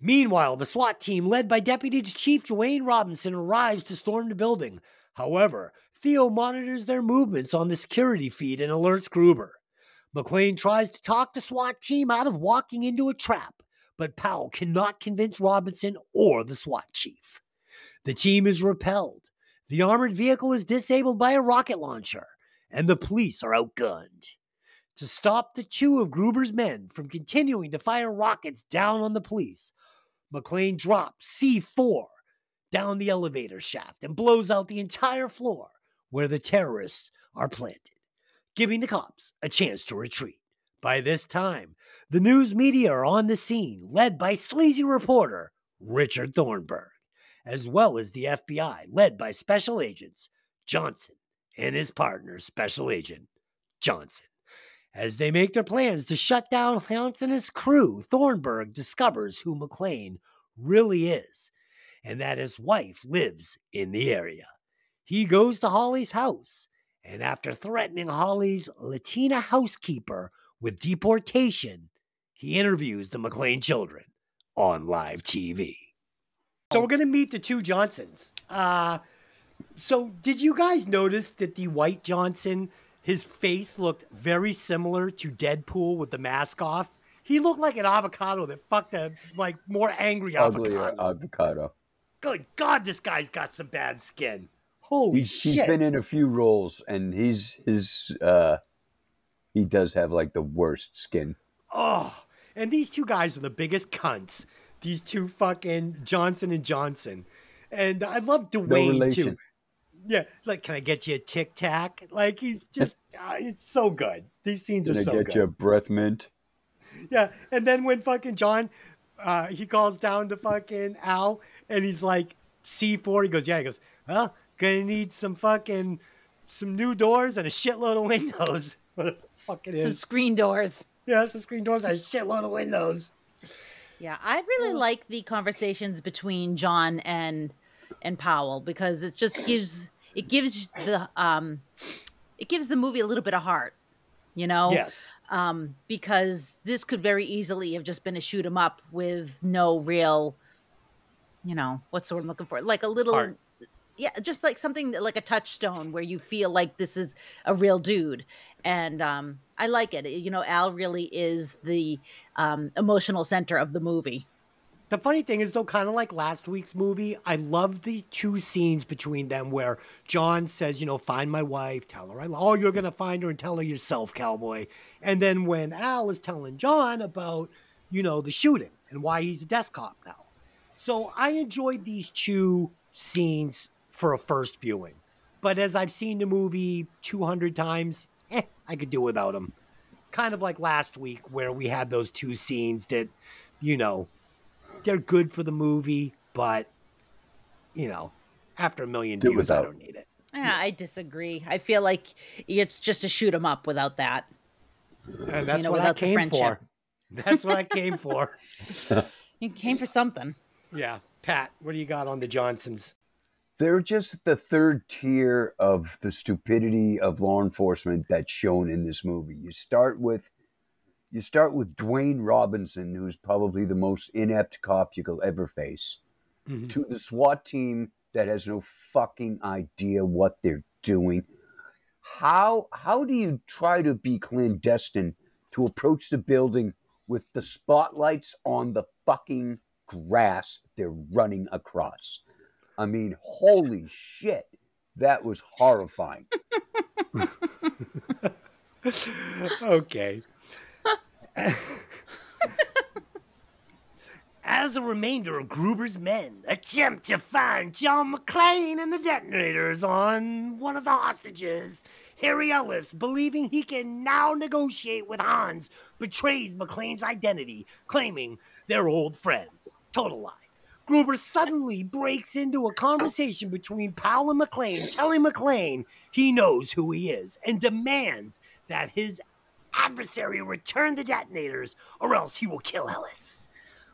[SPEAKER 1] Meanwhile, the SWAT team, led by Deputy Chief Dwayne Robinson, arrives to storm the building. However, Theo monitors their movements on the security feed and alerts Gruber. McLean tries to talk the SWAT team out of walking into a trap, but Powell cannot convince Robinson or the SWAT chief. The team is repelled. The armored vehicle is disabled by a rocket launcher, and the police are outgunned. To stop the two of Gruber's men from continuing to fire rockets down on the police, McClane drops C4 down the elevator shaft and blows out the entire floor where the terrorists are planted, giving the cops a chance to retreat. By this time, the news media are on the scene, led by sleazy reporter Richard Thornburg as well as the FBI, led by Special Agents Johnson and his partner, Special Agent Johnson. As they make their plans to shut down Hans and his crew, Thornburg discovers who McClane really is and that his wife lives in the area. He goes to Holly's house, and after threatening Holly's Latina housekeeper with deportation, he interviews the McClane children on live TV. So we're gonna meet the two Johnsons. Uh, so did you guys notice that the white Johnson, his face looked very similar to Deadpool with the mask off? He looked like an avocado that fucked a like more angry
[SPEAKER 3] Uglier
[SPEAKER 1] avocado.
[SPEAKER 3] avocado.
[SPEAKER 1] Good God, this guy's got some bad skin. Holy
[SPEAKER 3] He's,
[SPEAKER 1] shit!
[SPEAKER 3] he's been in a few roles, and he's his uh, he does have like the worst skin.
[SPEAKER 1] Oh, and these two guys are the biggest cunts. These two fucking Johnson and Johnson, and I love
[SPEAKER 3] No
[SPEAKER 1] Dwayne too.
[SPEAKER 3] Relation.
[SPEAKER 1] Yeah, like, can I get you a tic tac? Like, he's just, uh, it's so good. These scenes
[SPEAKER 3] Can
[SPEAKER 1] are
[SPEAKER 3] I
[SPEAKER 1] so
[SPEAKER 3] get you a breath mint?
[SPEAKER 1] Yeah, and then when fucking John, uh, he calls down to fucking Al, and he's like, C4, he goes, yeah, he goes, well, gonna need some fucking, some new doors and a shitload of windows. What the fuck it
[SPEAKER 2] Some
[SPEAKER 1] is.
[SPEAKER 2] screen doors.
[SPEAKER 1] Yeah, some screen doors and a shitload of windows.
[SPEAKER 2] Yeah, I really like the conversations between John and and Powell because it just gives it gives the um it gives the movie a little bit of heart, you know?
[SPEAKER 1] Yes.
[SPEAKER 2] Um because this could very easily have just been a shoot 'em up with no real you know, what's the word I'm looking for? Like a little
[SPEAKER 1] Heart.
[SPEAKER 2] yeah, just like something like a touchstone where you feel like this is a real dude. And um I like it. You know, Al really is the um emotional center of the movie.
[SPEAKER 1] The funny thing is, though, kind of like last week's movie, I love the two scenes between them where John says, you know, find my wife, tell her I love Oh, you're going to find her and tell her yourself, cowboy. And then when Al is telling John about, you know, the shooting and why he's a desk cop now. So I enjoyed these two scenes for a first viewing. But as I've seen the movie 200 times, eh, I could do without them. Kind of like last week where we had those two scenes that, you know, they're good for the movie, but you know, after a million
[SPEAKER 3] Do
[SPEAKER 1] views, I don't need it.
[SPEAKER 2] Yeah, I disagree. I feel like it's just a shoot 'em up without that.
[SPEAKER 1] And that's
[SPEAKER 2] know,
[SPEAKER 1] what I came for. That's what I came for.
[SPEAKER 2] You came for something.
[SPEAKER 1] Yeah, Pat, what do you got on the Johnsons?
[SPEAKER 3] They're just the third tier of the stupidity of law enforcement that's shown in this movie. You start with you start with Dwayne Robinson, who's probably the most inept cop you will ever face,
[SPEAKER 1] Mhm.
[SPEAKER 3] to the SWAT team that has no fucking idea what they're doing. How how do you try to be clandestine to approach the building with the spotlights on the fucking grass they're running across? I mean, holy shit. That was horrifying.
[SPEAKER 1] okay. As a remainder of Gruber's men attempt to find John McClane and the detonators on one of the hostages, Harry Ellis, believing he can now negotiate with Hans, betrays McClane's identity, claiming they're old friends. Total lie. Gruber suddenly breaks into a conversation between Powell and McClane, telling McClane he knows who he is and demands that his adversary return the detonators or else he will kill Ellis.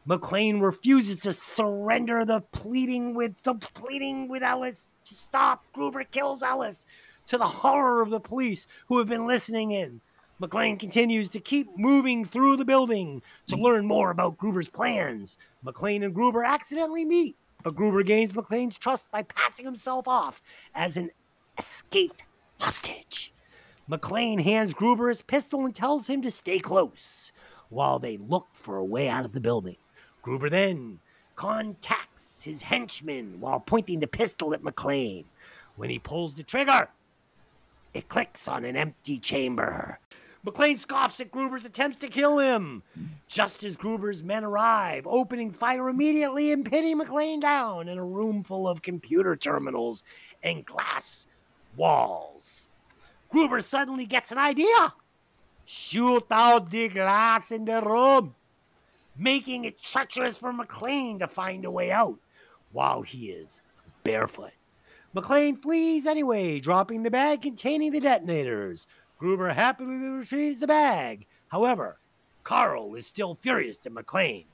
[SPEAKER 1] McClane refuses to surrender the pleading with the pleading with Ellis to stop. Gruber kills Ellis to the horror of the police who have been listening in. McClane continues to keep moving through the building to learn more about Gruber's plans. McClane and Gruber accidentally meet, but Gruber gains McClane's trust by passing himself off as an escaped hostage. McClane hands Gruber his pistol and tells him to stay close while they look for a way out of the building. Gruber then contacts his henchman while pointing the pistol at McClane. When he pulls the trigger, it clicks on an empty chamber. McClane scoffs at Gruber's attempts to kill him. Just as Gruber's men arrive, opening fire immediately and pinning McClane down in a room full of computer terminals and glass walls. Gruber suddenly gets an idea. Shoot out the glass in the room, making it treacherous for McClane to find a way out while he is barefoot. McClane flees anyway, dropping the bag containing the detonators. Gruber happily retrieves the bag. However, Carl is still furious that McClane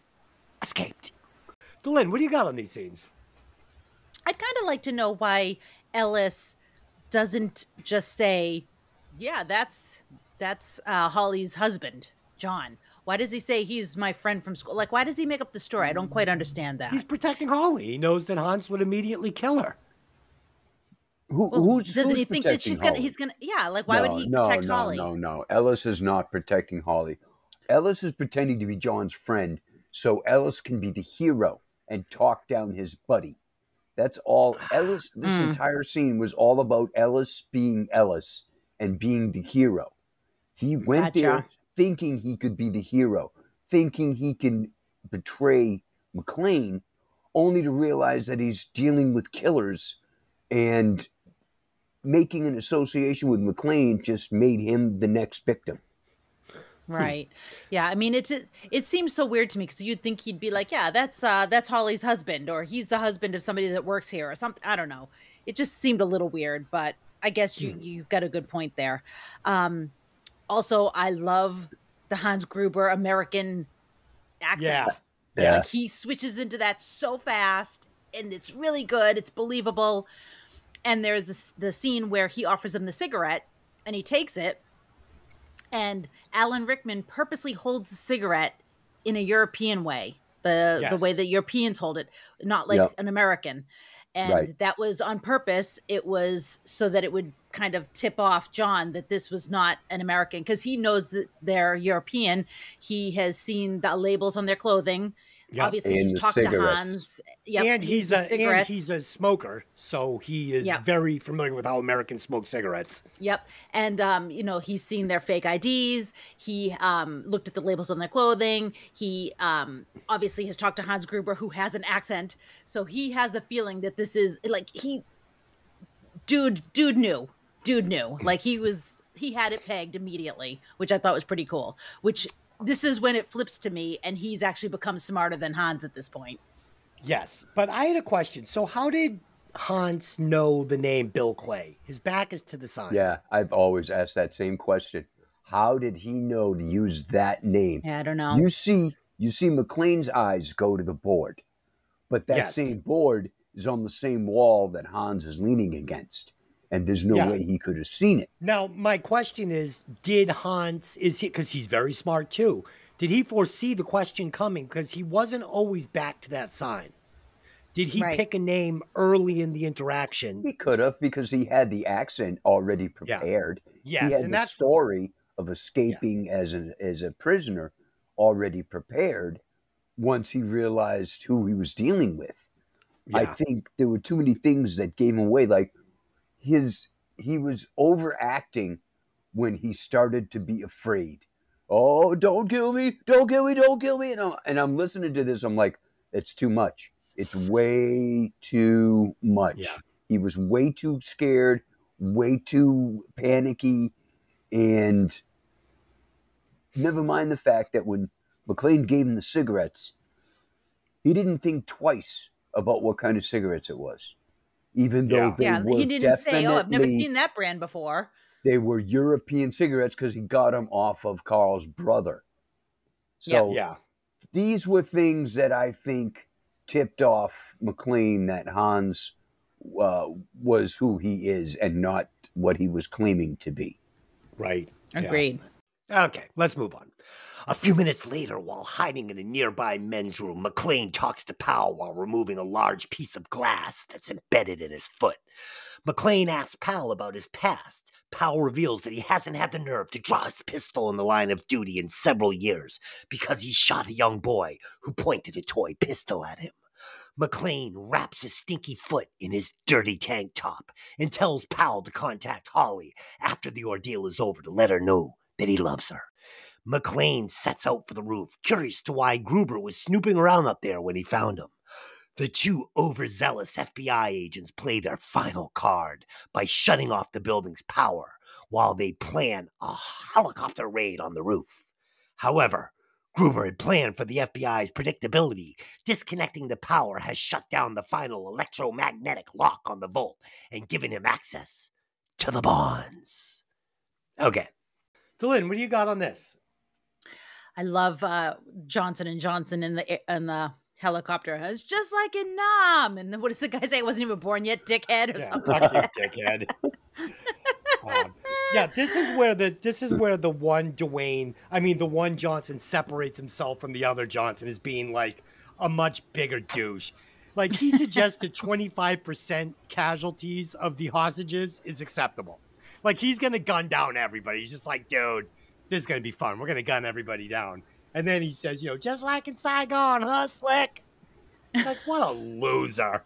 [SPEAKER 1] escaped. Dylan, what do you got on these scenes?
[SPEAKER 2] I'd kind of like to know why Ellis doesn't just say, "Yeah, that's that's uh, Holly's husband, John." Why does he say he's my friend from school? Like, why does he make up the story? I don't quite understand that.
[SPEAKER 1] He's protecting Holly. He knows that Hans would immediately kill her.
[SPEAKER 3] Who,
[SPEAKER 2] Well,
[SPEAKER 3] who's
[SPEAKER 2] doesn't
[SPEAKER 3] who's
[SPEAKER 2] he think that
[SPEAKER 3] protecting
[SPEAKER 2] she's gonna?
[SPEAKER 3] Holly?
[SPEAKER 2] He's gonna. Yeah, like why would he
[SPEAKER 3] no,
[SPEAKER 2] protect
[SPEAKER 3] no,
[SPEAKER 2] Holly?
[SPEAKER 3] No, no, Ellis is not protecting Holly. Ellis is pretending to be John's friend, so Ellis can be the hero and talk down his buddy. That's all. Ellis. This
[SPEAKER 2] Mm.
[SPEAKER 3] entire scene was all about Ellis being Ellis and being the hero. He went there thinking he could be the hero, thinking he can betray McClane, only to realize that he's dealing with killers and making an association with McClane just made him the next victim.
[SPEAKER 2] Right. Yeah. I mean, it's it, it seems so weird to me because you'd think he'd be like, yeah, that's uh that's Holly's husband, or he's the husband of somebody that works here, or something. I don't know. It just seemed a little weird, but I guess you you've got a good point there. Um, also, I love the Hans Gruber American accent.
[SPEAKER 1] Yeah.
[SPEAKER 3] Yeah.
[SPEAKER 2] Like he switches into that so fast, and it's really good. It's believable. And there's this, the scene where he offers him the cigarette, and he takes it, and Alan Rickman purposely holds the cigarette in a European way, the the way that Europeans hold it, not like
[SPEAKER 3] Yep.
[SPEAKER 2] an American. And
[SPEAKER 3] Right.
[SPEAKER 2] that was on purpose. It was so that it would kind of tip off John that this was not an American because he knows that they're European. He has seen the labels on their clothing.
[SPEAKER 1] Yep.
[SPEAKER 2] Obviously,
[SPEAKER 3] And
[SPEAKER 2] he's
[SPEAKER 3] the
[SPEAKER 2] talked to. Hans. Yep,
[SPEAKER 1] and he's
[SPEAKER 2] the
[SPEAKER 1] a and he's a smoker, so he is
[SPEAKER 2] Yep.
[SPEAKER 1] very familiar with how Americans smoke cigarettes.
[SPEAKER 2] Yep. And um, you know, he's seen their fake IDs. He um looked at the labels on their clothing. He um obviously has talked to Hans Gruber who has an accent. So he has a feeling that this is like he dude dude knew. Dude knew. Like he was he had it pegged immediately, which I thought was pretty cool. Which this is when it flips to me and he's actually become smarter than Hans at this point.
[SPEAKER 1] Yes, but I had a question. So how did Hans know the name Bill Clay? His back is to the sign.
[SPEAKER 3] Yeah, I've always asked that same question. How did he know to use that name?
[SPEAKER 2] Yeah, I don't know.
[SPEAKER 3] You see, you see McClane's eyes go to the board, but that
[SPEAKER 1] Yes.
[SPEAKER 3] same board is on the same wall that Hans is leaning against, and there's no
[SPEAKER 1] Yeah.
[SPEAKER 3] way he could have seen it.
[SPEAKER 1] Now, my question is, did Hans is he because he's very smart too? Did he foresee the question coming? Because he wasn't always back to that sign. Did he
[SPEAKER 2] Right.
[SPEAKER 1] pick a name early in the interaction?
[SPEAKER 3] He could have because he had the accent already prepared.
[SPEAKER 1] Yes,
[SPEAKER 3] he had
[SPEAKER 1] and
[SPEAKER 3] the
[SPEAKER 1] that's
[SPEAKER 3] story of escaping as a as a prisoner already prepared. Once he realized who he was dealing with, I think there were too many things that gave him away. Like his, he was overacting when he started to be afraid. Oh, don't kill me! Don't kill me! Don't kill me! And I'm, and I'm listening to this. I'm like, it's too much. It's way too much.
[SPEAKER 1] Yeah.
[SPEAKER 3] He was way too scared, way too panicky, and never mind the fact that when McClane gave him the cigarettes, he didn't think twice about what kind of cigarettes it was, even though
[SPEAKER 1] Yeah.
[SPEAKER 3] they
[SPEAKER 2] yeah,
[SPEAKER 3] were
[SPEAKER 2] he didn't say, "Oh, I've never seen that brand before."
[SPEAKER 3] They were European cigarettes because he got them off of Carl's brother. So
[SPEAKER 1] yeah.
[SPEAKER 3] these were things that I think tipped off McClane that Hans uh, was who he is and not what he was claiming to be.
[SPEAKER 1] Right. Yeah.
[SPEAKER 2] Agreed.
[SPEAKER 1] Okay, let's move on. A few minutes later, while hiding in a nearby men's room, McClane talks to Powell while removing a large piece of glass that's embedded in his foot. McClane asks Powell about his past. Powell reveals that he hasn't had the nerve to draw his pistol in the line of duty in several years because he shot a young boy who pointed a toy pistol at him. McClane wraps his stinky foot in his dirty tank top and tells Powell to contact Holly after the ordeal is over to let her know that he loves her. McClane sets out for the roof, curious to why Gruber was snooping around up there when he found him. The two overzealous FBI agents play their final card by shutting off the building's power while they plan a helicopter raid on the roof. However, Gruber had planned for the FBI's predictability. Disconnecting the power has shut down the final electromagnetic lock on the vault and given him access to the bonds. Okay. Lynn, what do you got on this?
[SPEAKER 2] I love uh, Johnson and Johnson in the in the helicopter. It's just like in Nam. And what does the guy say? I wasn't even born yet, dickhead, or
[SPEAKER 1] Yeah,
[SPEAKER 2] something.
[SPEAKER 1] fuck you, dickhead. Um, yeah, this is where the this is where the one Dwayne, I mean the one Johnson separates himself from the other Johnson as being like a much bigger douche. Like he suggests that 25% casualties of the hostages is acceptable. Like he's gonna gun down everybody. He's just like, dude, this is gonna be fun. We're gonna gun everybody down. And then he says, you know, just like in Saigon, huh, Slick? Like, what a loser.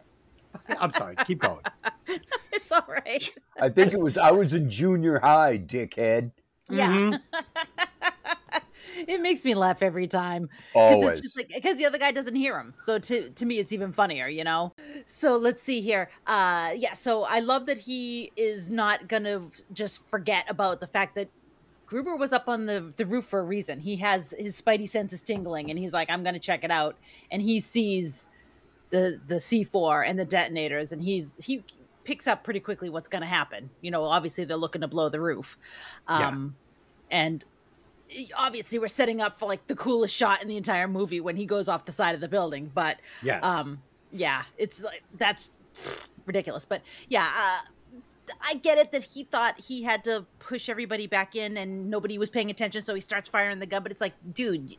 [SPEAKER 1] I'm sorry, keep going.
[SPEAKER 2] it's all right.
[SPEAKER 3] I think it was I was in junior high, dickhead.
[SPEAKER 2] Yeah.
[SPEAKER 1] Mhm.
[SPEAKER 2] it makes me laugh every time. because
[SPEAKER 3] Always.
[SPEAKER 2] it's just like because the other guy doesn't hear him so to to me it's even funnier you know so let's see here uh yeah so i love that he is not gonna just forget about the fact that gruber was up on the the roof for a reason. He has his spidey senses tingling and he's like i'm gonna check it out. And he sees the the c4 and the detonators and he's he picks up pretty quickly what's gonna happen. You know obviously they're looking to blow the roof.
[SPEAKER 1] Yeah.
[SPEAKER 2] um and obviously we're setting up for like the coolest shot in the entire movie when he goes off the side of the building but
[SPEAKER 1] Yes.
[SPEAKER 2] um yeah it's like that's ridiculous. But yeah uh, i get it that he thought he had to push everybody back in and nobody was paying attention so he starts firing the gun but it's like dude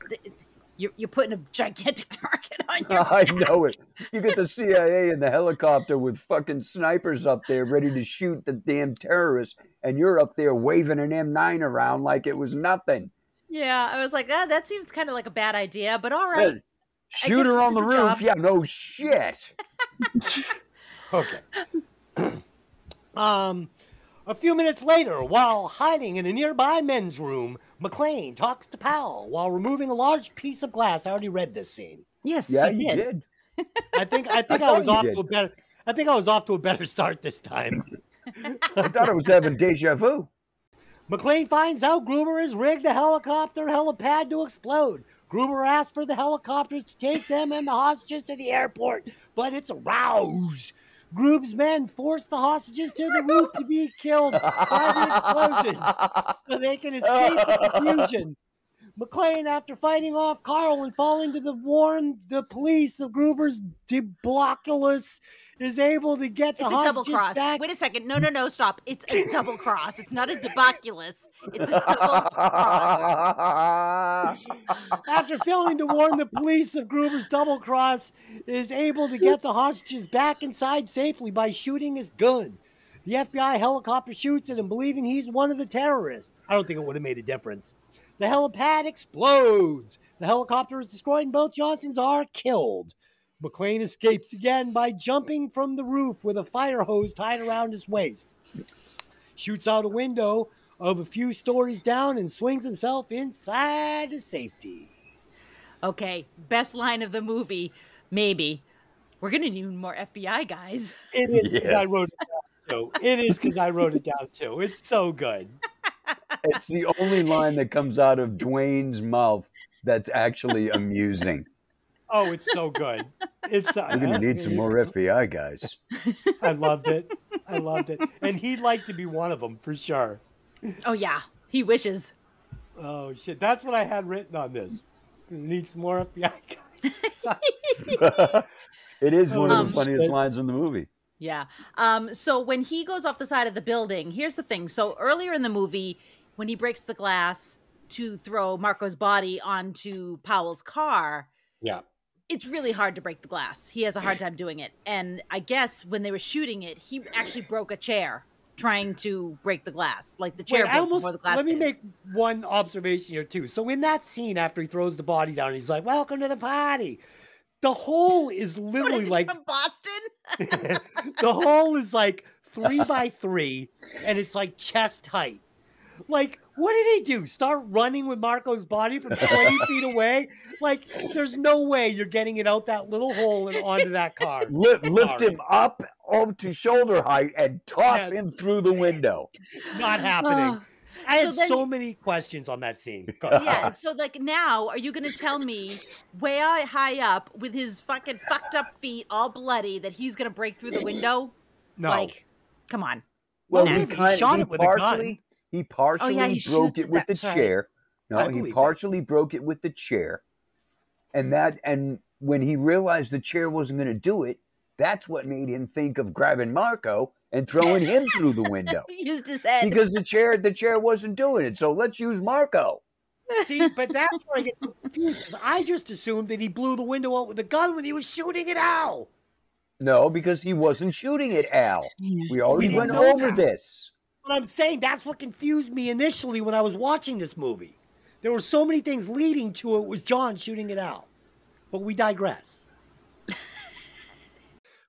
[SPEAKER 2] you're, you're putting a gigantic target on your
[SPEAKER 3] I know it. You get the CIA in the helicopter with fucking snipers up there ready to shoot the damn terrorists, and you're up there waving an M9 around like it was nothing.
[SPEAKER 2] yeah i was like ah, that seems kind of like a bad idea but all right
[SPEAKER 3] Hey, Shoot her on the
[SPEAKER 2] the
[SPEAKER 3] roof.
[SPEAKER 2] job.
[SPEAKER 3] Yeah, no shit.
[SPEAKER 1] Okay. Um, a few minutes later, while hiding in a nearby men's room, McClane talks to Powell while removing a large piece of glass. I already read this scene.
[SPEAKER 2] yes
[SPEAKER 3] Yeah,
[SPEAKER 2] you
[SPEAKER 3] you
[SPEAKER 2] did,
[SPEAKER 3] did.
[SPEAKER 1] I think I think I,
[SPEAKER 3] thought
[SPEAKER 1] was off
[SPEAKER 3] did.
[SPEAKER 1] to a better. I think I was off to a better start this time.
[SPEAKER 3] I thought I was having deja vu.
[SPEAKER 1] McClane finds out Gruber has rigged the helicopter helipad to explode. Gruber asks for the helicopters to take them and the hostages to the airport, but it's a rouse. Gruber's men force the hostages to the roof to be killed by the explosions so they can escape the confusion. McClane, after fighting off Carl and falling to the warn the police of Gruber's debloculus, is able to get the
[SPEAKER 2] It's a double
[SPEAKER 1] hostages
[SPEAKER 2] cross.
[SPEAKER 1] back.
[SPEAKER 2] Wait a second. No, no, no, stop. It's a double cross. It's not a debaculus. It's a double cross.
[SPEAKER 1] after failing to warn the police of Gruber's double cross, is able to get the hostages back inside safely by shooting his gun. The FBI helicopter shoots at him, believing he's one of the terrorists. I don't think it would have made a difference. The helipad explodes. The helicopter is destroyed, and both Johnsons are killed. McClane escapes again by jumping from the roof with a fire hose tied around his waist. Shoots out a window of a few stories down and swings himself inside to safety.
[SPEAKER 2] Okay, best line of the movie, maybe. We're gonna need more FBI guys.
[SPEAKER 1] It is because I wrote it down too. It is because I wrote it down too. It's so good.
[SPEAKER 3] it's the only line that comes out of Dwayne's mouth that's actually amusing.
[SPEAKER 1] Oh, it's so good. It's uh,
[SPEAKER 3] We're gonna need some more FBI guys.
[SPEAKER 1] I loved it. I loved it, and he'd like to be one of them for sure.
[SPEAKER 2] Oh yeah, he wishes.
[SPEAKER 1] Oh shit, that's what I had written on this. Need some more FBI guys.
[SPEAKER 3] it is one of
[SPEAKER 2] Um,
[SPEAKER 3] the funniest
[SPEAKER 1] shit.
[SPEAKER 3] lines in the movie.
[SPEAKER 2] Yeah. Um, so when he goes off the side of the building, here's the thing. So earlier in the movie, when he breaks the glass, to throw Marco's body onto Powell's car,
[SPEAKER 1] Yeah.
[SPEAKER 2] It's really hard to break the glass. He has a hard time doing it. And I guess when they were shooting it, he actually broke a chair trying to break the glass. Like the chair
[SPEAKER 1] Wait,
[SPEAKER 2] broke
[SPEAKER 1] almost
[SPEAKER 2] before the glass.
[SPEAKER 1] let me
[SPEAKER 2] did.
[SPEAKER 1] make one observation here too. So in that scene after he throws the body down, he's like, "Welcome to the party." The hole is literally
[SPEAKER 2] is
[SPEAKER 1] like
[SPEAKER 2] from Boston?
[SPEAKER 1] the hole is like three by three, and it's like chest height. Like, what did he do? Start running with Marco's body from 20 feet away? Like, there's no way you're getting it out that little hole and onto that car.
[SPEAKER 3] Lift, lift
[SPEAKER 1] Sorry.
[SPEAKER 3] him up up to shoulder height and toss
[SPEAKER 1] Yes.
[SPEAKER 3] him through the window.
[SPEAKER 1] Not happening. Ah. I
[SPEAKER 2] So
[SPEAKER 1] had
[SPEAKER 2] then-
[SPEAKER 1] so many questions on that scene.
[SPEAKER 2] Yeah. So like now, are you going to tell me way high up with his fucking fucked up feet all bloody that he's going to break through the window?
[SPEAKER 1] No.
[SPEAKER 2] Like, come on.
[SPEAKER 3] Well,
[SPEAKER 2] Nah.
[SPEAKER 3] he
[SPEAKER 1] He
[SPEAKER 3] kind
[SPEAKER 1] shot
[SPEAKER 3] he
[SPEAKER 1] it with a gun.
[SPEAKER 3] partially he oh, partially
[SPEAKER 2] Oh, he
[SPEAKER 3] broke it
[SPEAKER 2] it,
[SPEAKER 3] with the
[SPEAKER 2] that's right.
[SPEAKER 3] chair. No, he
[SPEAKER 1] believe that.
[SPEAKER 3] partially broke it with the chair. And that mm. and when he realized the chair wasn't going to do it, that's what made him think of grabbing Marco and throwing him through the window.
[SPEAKER 2] He used his head.
[SPEAKER 3] Because the chair the chair wasn't doing it. So let's use Marco.
[SPEAKER 1] See, but that's where I get confused. 'cause I just assumed that he blew the window out with a gun when he was shooting at Al.
[SPEAKER 3] No, because he wasn't shooting at Al. We already went over
[SPEAKER 1] that.
[SPEAKER 3] this.
[SPEAKER 1] But I'm saying that's what confused me initially when I was watching this movie. There were so many things leading to it was John shooting it out. But we digress.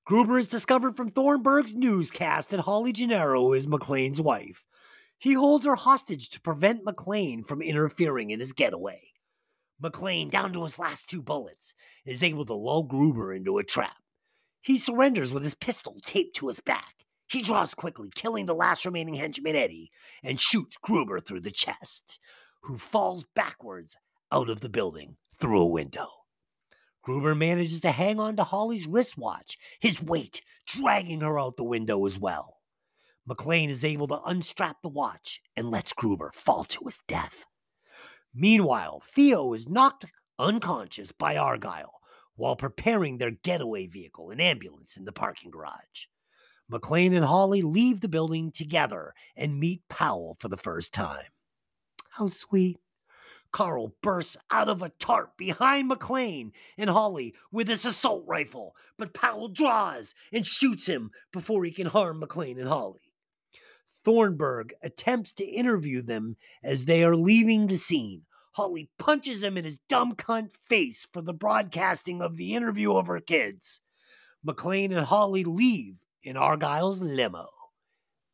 [SPEAKER 1] Gruber is discovered from Thornburg's newscast that Holly Gennaro is McClane's wife. He holds her hostage to prevent McClane from interfering in his getaway. McClane, down to his last two bullets, is able to lull Gruber into a trap. He surrenders with his pistol taped to his back. He draws quickly, killing the last remaining henchman Eddie, and shoots Gruber through the chest, who falls backwards out of the building through a window. Gruber manages to hang on to Holly's wristwatch, his weight dragging her out the window as well. McClane is able to unstrap the watch and lets Gruber fall to his death. Meanwhile, Theo is knocked unconscious by Argyle while preparing their getaway vehicle, an ambulance, in the parking garage. McClane and Holly leave the building together and meet Powell for the first time. How sweet. Carl bursts out of a tarp behind McClane and Holly with his assault rifle, but Powell draws and shoots him before he can harm McClane and Holly. Thornburg attempts to interview them as they are leaving the scene. Holly punches him in his dumb cunt face for the broadcasting of the interview of her kids. McClane and Holly leave in Argyle's limo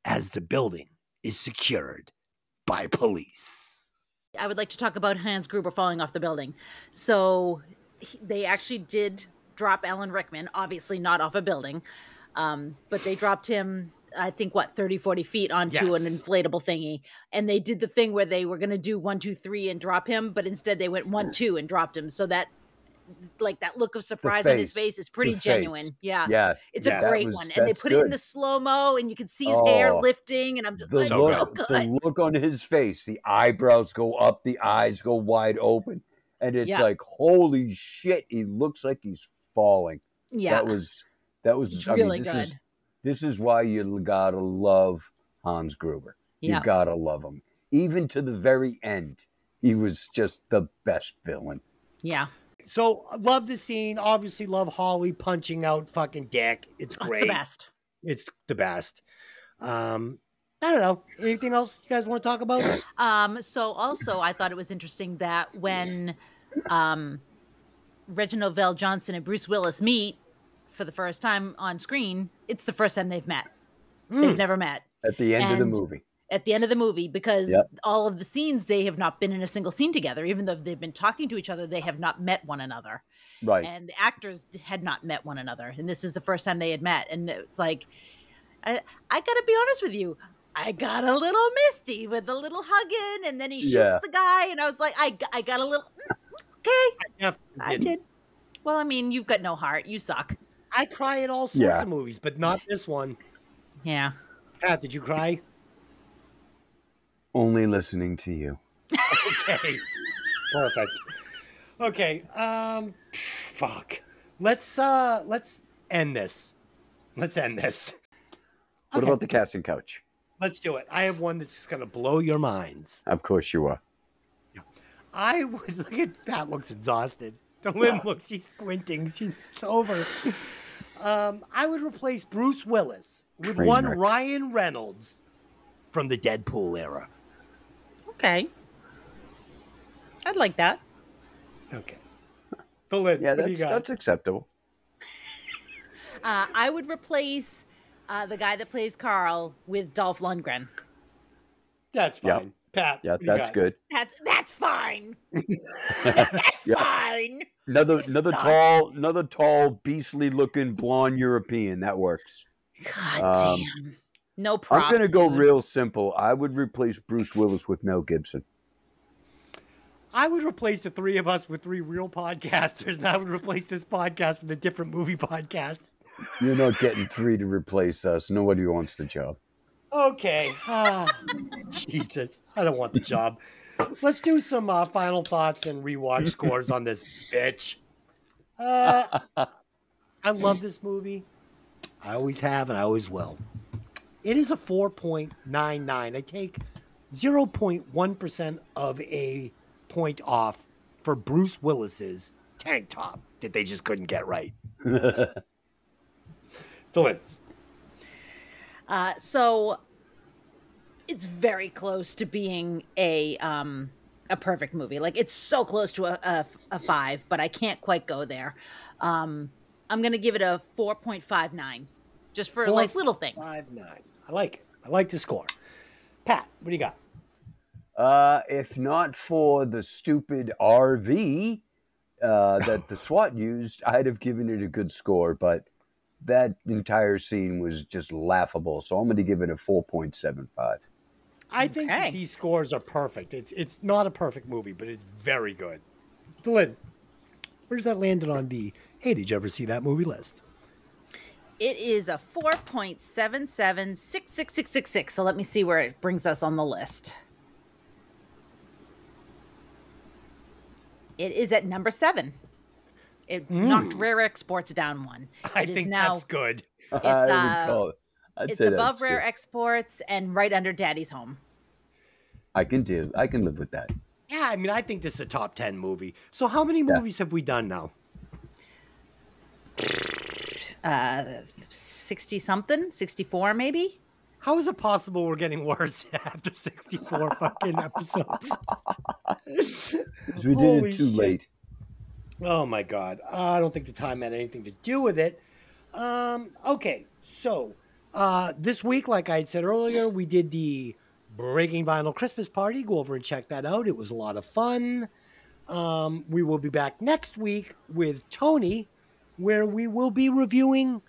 [SPEAKER 1] as the building is secured by police.
[SPEAKER 2] I would like to talk about Hans Gruber falling off the building. So he- they actually did drop Alan Rickman, obviously not off a building, um, but they dropped him, I think, what, 30, 40 feet onto an inflatable thingy. And they did the thing where they were going to do one, two, three and drop him, but instead they went one, two and dropped him. So that, like, that look of surprise on his
[SPEAKER 3] face.
[SPEAKER 2] is pretty
[SPEAKER 3] The
[SPEAKER 2] genuine.
[SPEAKER 3] face.
[SPEAKER 2] Yeah.
[SPEAKER 3] Yeah.
[SPEAKER 2] It's
[SPEAKER 1] Yeah,
[SPEAKER 2] a great
[SPEAKER 3] was-
[SPEAKER 2] one. And they put it in the slow mo, and you can see his hair
[SPEAKER 3] Oh,
[SPEAKER 2] lifting. And I'm just
[SPEAKER 3] The
[SPEAKER 2] like,
[SPEAKER 3] look,
[SPEAKER 2] so
[SPEAKER 1] good.
[SPEAKER 2] good.
[SPEAKER 3] the look on his face, the eyebrows go up, the eyes go wide open, and it's
[SPEAKER 2] Yeah.
[SPEAKER 3] like, holy shit, he looks like he's falling.
[SPEAKER 2] Yeah.
[SPEAKER 3] That was that was
[SPEAKER 2] It's
[SPEAKER 3] I mean,
[SPEAKER 2] really
[SPEAKER 3] this
[SPEAKER 2] good.
[SPEAKER 3] is this is why you gotta love Hans Gruber.
[SPEAKER 2] Yeah.
[SPEAKER 3] You gotta love him. Even to the very end, he was just the best villain.
[SPEAKER 2] yeah.
[SPEAKER 1] So love the scene. Obviously, love Holly punching out fucking Dick. It's
[SPEAKER 2] Oh,
[SPEAKER 1] great.
[SPEAKER 2] it's the best.
[SPEAKER 1] It's the best. Um, I don't know. Anything else you guys want to talk about?
[SPEAKER 2] Um, so also I thought it was interesting that when um, Reginald VelJohnson and Bruce Willis meet for the first time on screen, it's the first time they've met. They've never met
[SPEAKER 3] At the end of the movie.
[SPEAKER 2] At the end of the movie because
[SPEAKER 3] Yep.
[SPEAKER 2] all of the scenes they have not been in a single scene together. Even though they've been talking to each other, they have not met one another.
[SPEAKER 3] Right.
[SPEAKER 2] And the actors had not met one another, and this is the first time they had met. And it's like, I, I gotta be honest with you. I got a little misty with the little hugging, and then he shoots
[SPEAKER 3] Yeah.
[SPEAKER 2] the guy, and I was like, I, I got a little, "Mm, okay,
[SPEAKER 1] Yeah,
[SPEAKER 2] I did. Well, I mean, you've got no heart. You suck.
[SPEAKER 1] I cry at all sorts
[SPEAKER 3] Yeah.
[SPEAKER 1] of movies, but not this one.
[SPEAKER 2] Yeah.
[SPEAKER 1] Pat, did you cry?
[SPEAKER 3] Only listening to you.
[SPEAKER 1] Okay. Perfect. Okay. Um fuck. Let's uh let's end this. Let's end this.
[SPEAKER 3] What
[SPEAKER 1] Okay.
[SPEAKER 3] about the casting couch?
[SPEAKER 1] Let's do it. I have one that's just gonna blow your minds.
[SPEAKER 3] Of course you are.
[SPEAKER 1] I would look at Pat looks exhausted. Dylan looks she's squinting. She's it's over. Um, I would replace Bruce Willis with
[SPEAKER 3] Train
[SPEAKER 1] one
[SPEAKER 3] wreck.
[SPEAKER 1] Ryan Reynolds from the Deadpool era.
[SPEAKER 2] Okay. I'd like that.
[SPEAKER 1] Okay. Dylan,
[SPEAKER 3] Yeah,
[SPEAKER 1] what do you got?
[SPEAKER 3] that's acceptable.
[SPEAKER 2] Uh, I would replace uh, the guy that plays Carl with Dolph Lundgren.
[SPEAKER 1] That's
[SPEAKER 3] Yeah.
[SPEAKER 1] fine. Pat.
[SPEAKER 3] Yeah,
[SPEAKER 1] what do you
[SPEAKER 3] good.
[SPEAKER 2] That's that's fine. That's
[SPEAKER 3] Yeah.
[SPEAKER 2] fine.
[SPEAKER 3] Another
[SPEAKER 2] You
[SPEAKER 3] another
[SPEAKER 2] stop.
[SPEAKER 3] tall, another tall, beastly looking blonde European. That works.
[SPEAKER 2] God
[SPEAKER 3] Um,
[SPEAKER 2] damn. No problem.
[SPEAKER 3] I'm gonna go real simple. I would replace Bruce Willis with Mel Gibson.
[SPEAKER 1] I would replace the three of us with three real podcasters, and I would replace this podcast with a different movie podcast.
[SPEAKER 3] You're not getting three to replace us. Nobody wants the job.
[SPEAKER 1] Okay. Ah, Jesus. I don't want the job. Let's do some uh, final thoughts and rewatch scores on this bitch. Uh, I love this movie. I always have and I always will. It is a 4.99. I take 0.1% of a point off for Bruce Willis's tank top that they just couldn't get right. Dylan.
[SPEAKER 2] Uh, so it's very close to being a um a perfect movie. Like it's so close to a, a, a five, but I can't quite go there. Um, I'm gonna give it a four point five nine, just for
[SPEAKER 1] Four,
[SPEAKER 2] like little things.
[SPEAKER 1] Five nine. I like it. I like the score. Pat, what do you got?
[SPEAKER 3] Uh, if not for the stupid RV uh, that the SWAT used, I'd have given it a good score. But that entire scene was just laughable. So I'm going to give it a 4.75.
[SPEAKER 1] I think
[SPEAKER 2] Okay.
[SPEAKER 1] that these scores are perfect. It's it's not a perfect movie, but it's very good. Dylan, where's that landed on the Hey, did you ever see that movie list?
[SPEAKER 2] It is a four point seven seven six six six six six. So let me see where it brings us on the list. It is at number seven. It knocked Rare Exports down one.
[SPEAKER 1] I
[SPEAKER 2] It is
[SPEAKER 1] think
[SPEAKER 2] now
[SPEAKER 1] that's good.
[SPEAKER 3] I would
[SPEAKER 2] uh,
[SPEAKER 3] it-
[SPEAKER 2] it's above
[SPEAKER 3] that's
[SPEAKER 2] Rare
[SPEAKER 3] good.
[SPEAKER 2] Exports and right under Daddy's Home.
[SPEAKER 3] I can do. I can live with that.
[SPEAKER 1] Yeah, I mean, I think this is a top ten movie. So, how many movies have we done now?
[SPEAKER 2] Uh, sixty something, sixty four maybe.
[SPEAKER 1] How is it possible we're getting worse after sixty-four fucking episodes?
[SPEAKER 3] 'Cause we did
[SPEAKER 1] Holy
[SPEAKER 3] it too
[SPEAKER 1] shit.
[SPEAKER 3] late.
[SPEAKER 1] Oh my god. I don't think the time had anything to do with it. Um, okay, so uh, this week, like I had said earlier, we did the Breaking Vinyl Christmas party. Go over and check that out. It was a lot of fun. Um, we will be back next week with Tony, where we will be reviewing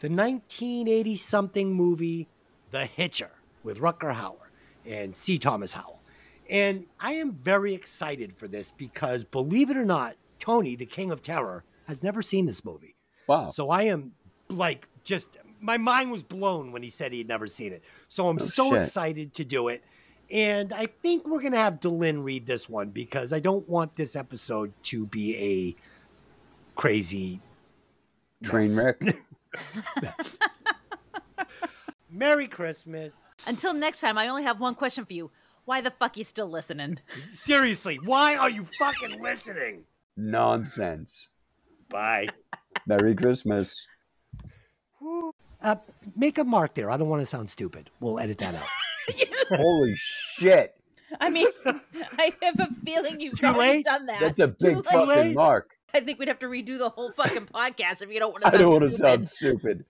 [SPEAKER 1] the 1980 something movie, The Hitcher, with Rutger Hauer and C. Thomas Howell. And I am very excited for this because, believe it or not, Tony, the King of Terror, has never seen this movie.
[SPEAKER 3] Wow.
[SPEAKER 1] So I am like just my mind was blown when he said he had never seen it. So I'm
[SPEAKER 3] Oh,
[SPEAKER 1] so
[SPEAKER 3] shit.
[SPEAKER 1] excited to do it. And I think we're gonna have Dylan read this one because I don't want this episode to be a crazy
[SPEAKER 3] Train
[SPEAKER 1] mess.
[SPEAKER 3] wreck.
[SPEAKER 1] mess. Merry Christmas.
[SPEAKER 2] Until next time, I only have one question for you. Why the fuck you still listening?
[SPEAKER 1] Seriously, why are you fucking listening?
[SPEAKER 3] Nonsense.
[SPEAKER 1] Bye.
[SPEAKER 3] Merry Christmas.
[SPEAKER 1] Uh, make a mark there. I don't want to sound stupid. We'll edit that out.
[SPEAKER 3] Holy shit.
[SPEAKER 2] I mean, I have a feeling you've already done that.
[SPEAKER 3] That's a big
[SPEAKER 2] late.
[SPEAKER 3] fucking
[SPEAKER 1] late.
[SPEAKER 3] mark.
[SPEAKER 2] I think we'd have to redo the whole fucking podcast if you don't want to.
[SPEAKER 3] I don't want to sound stupid.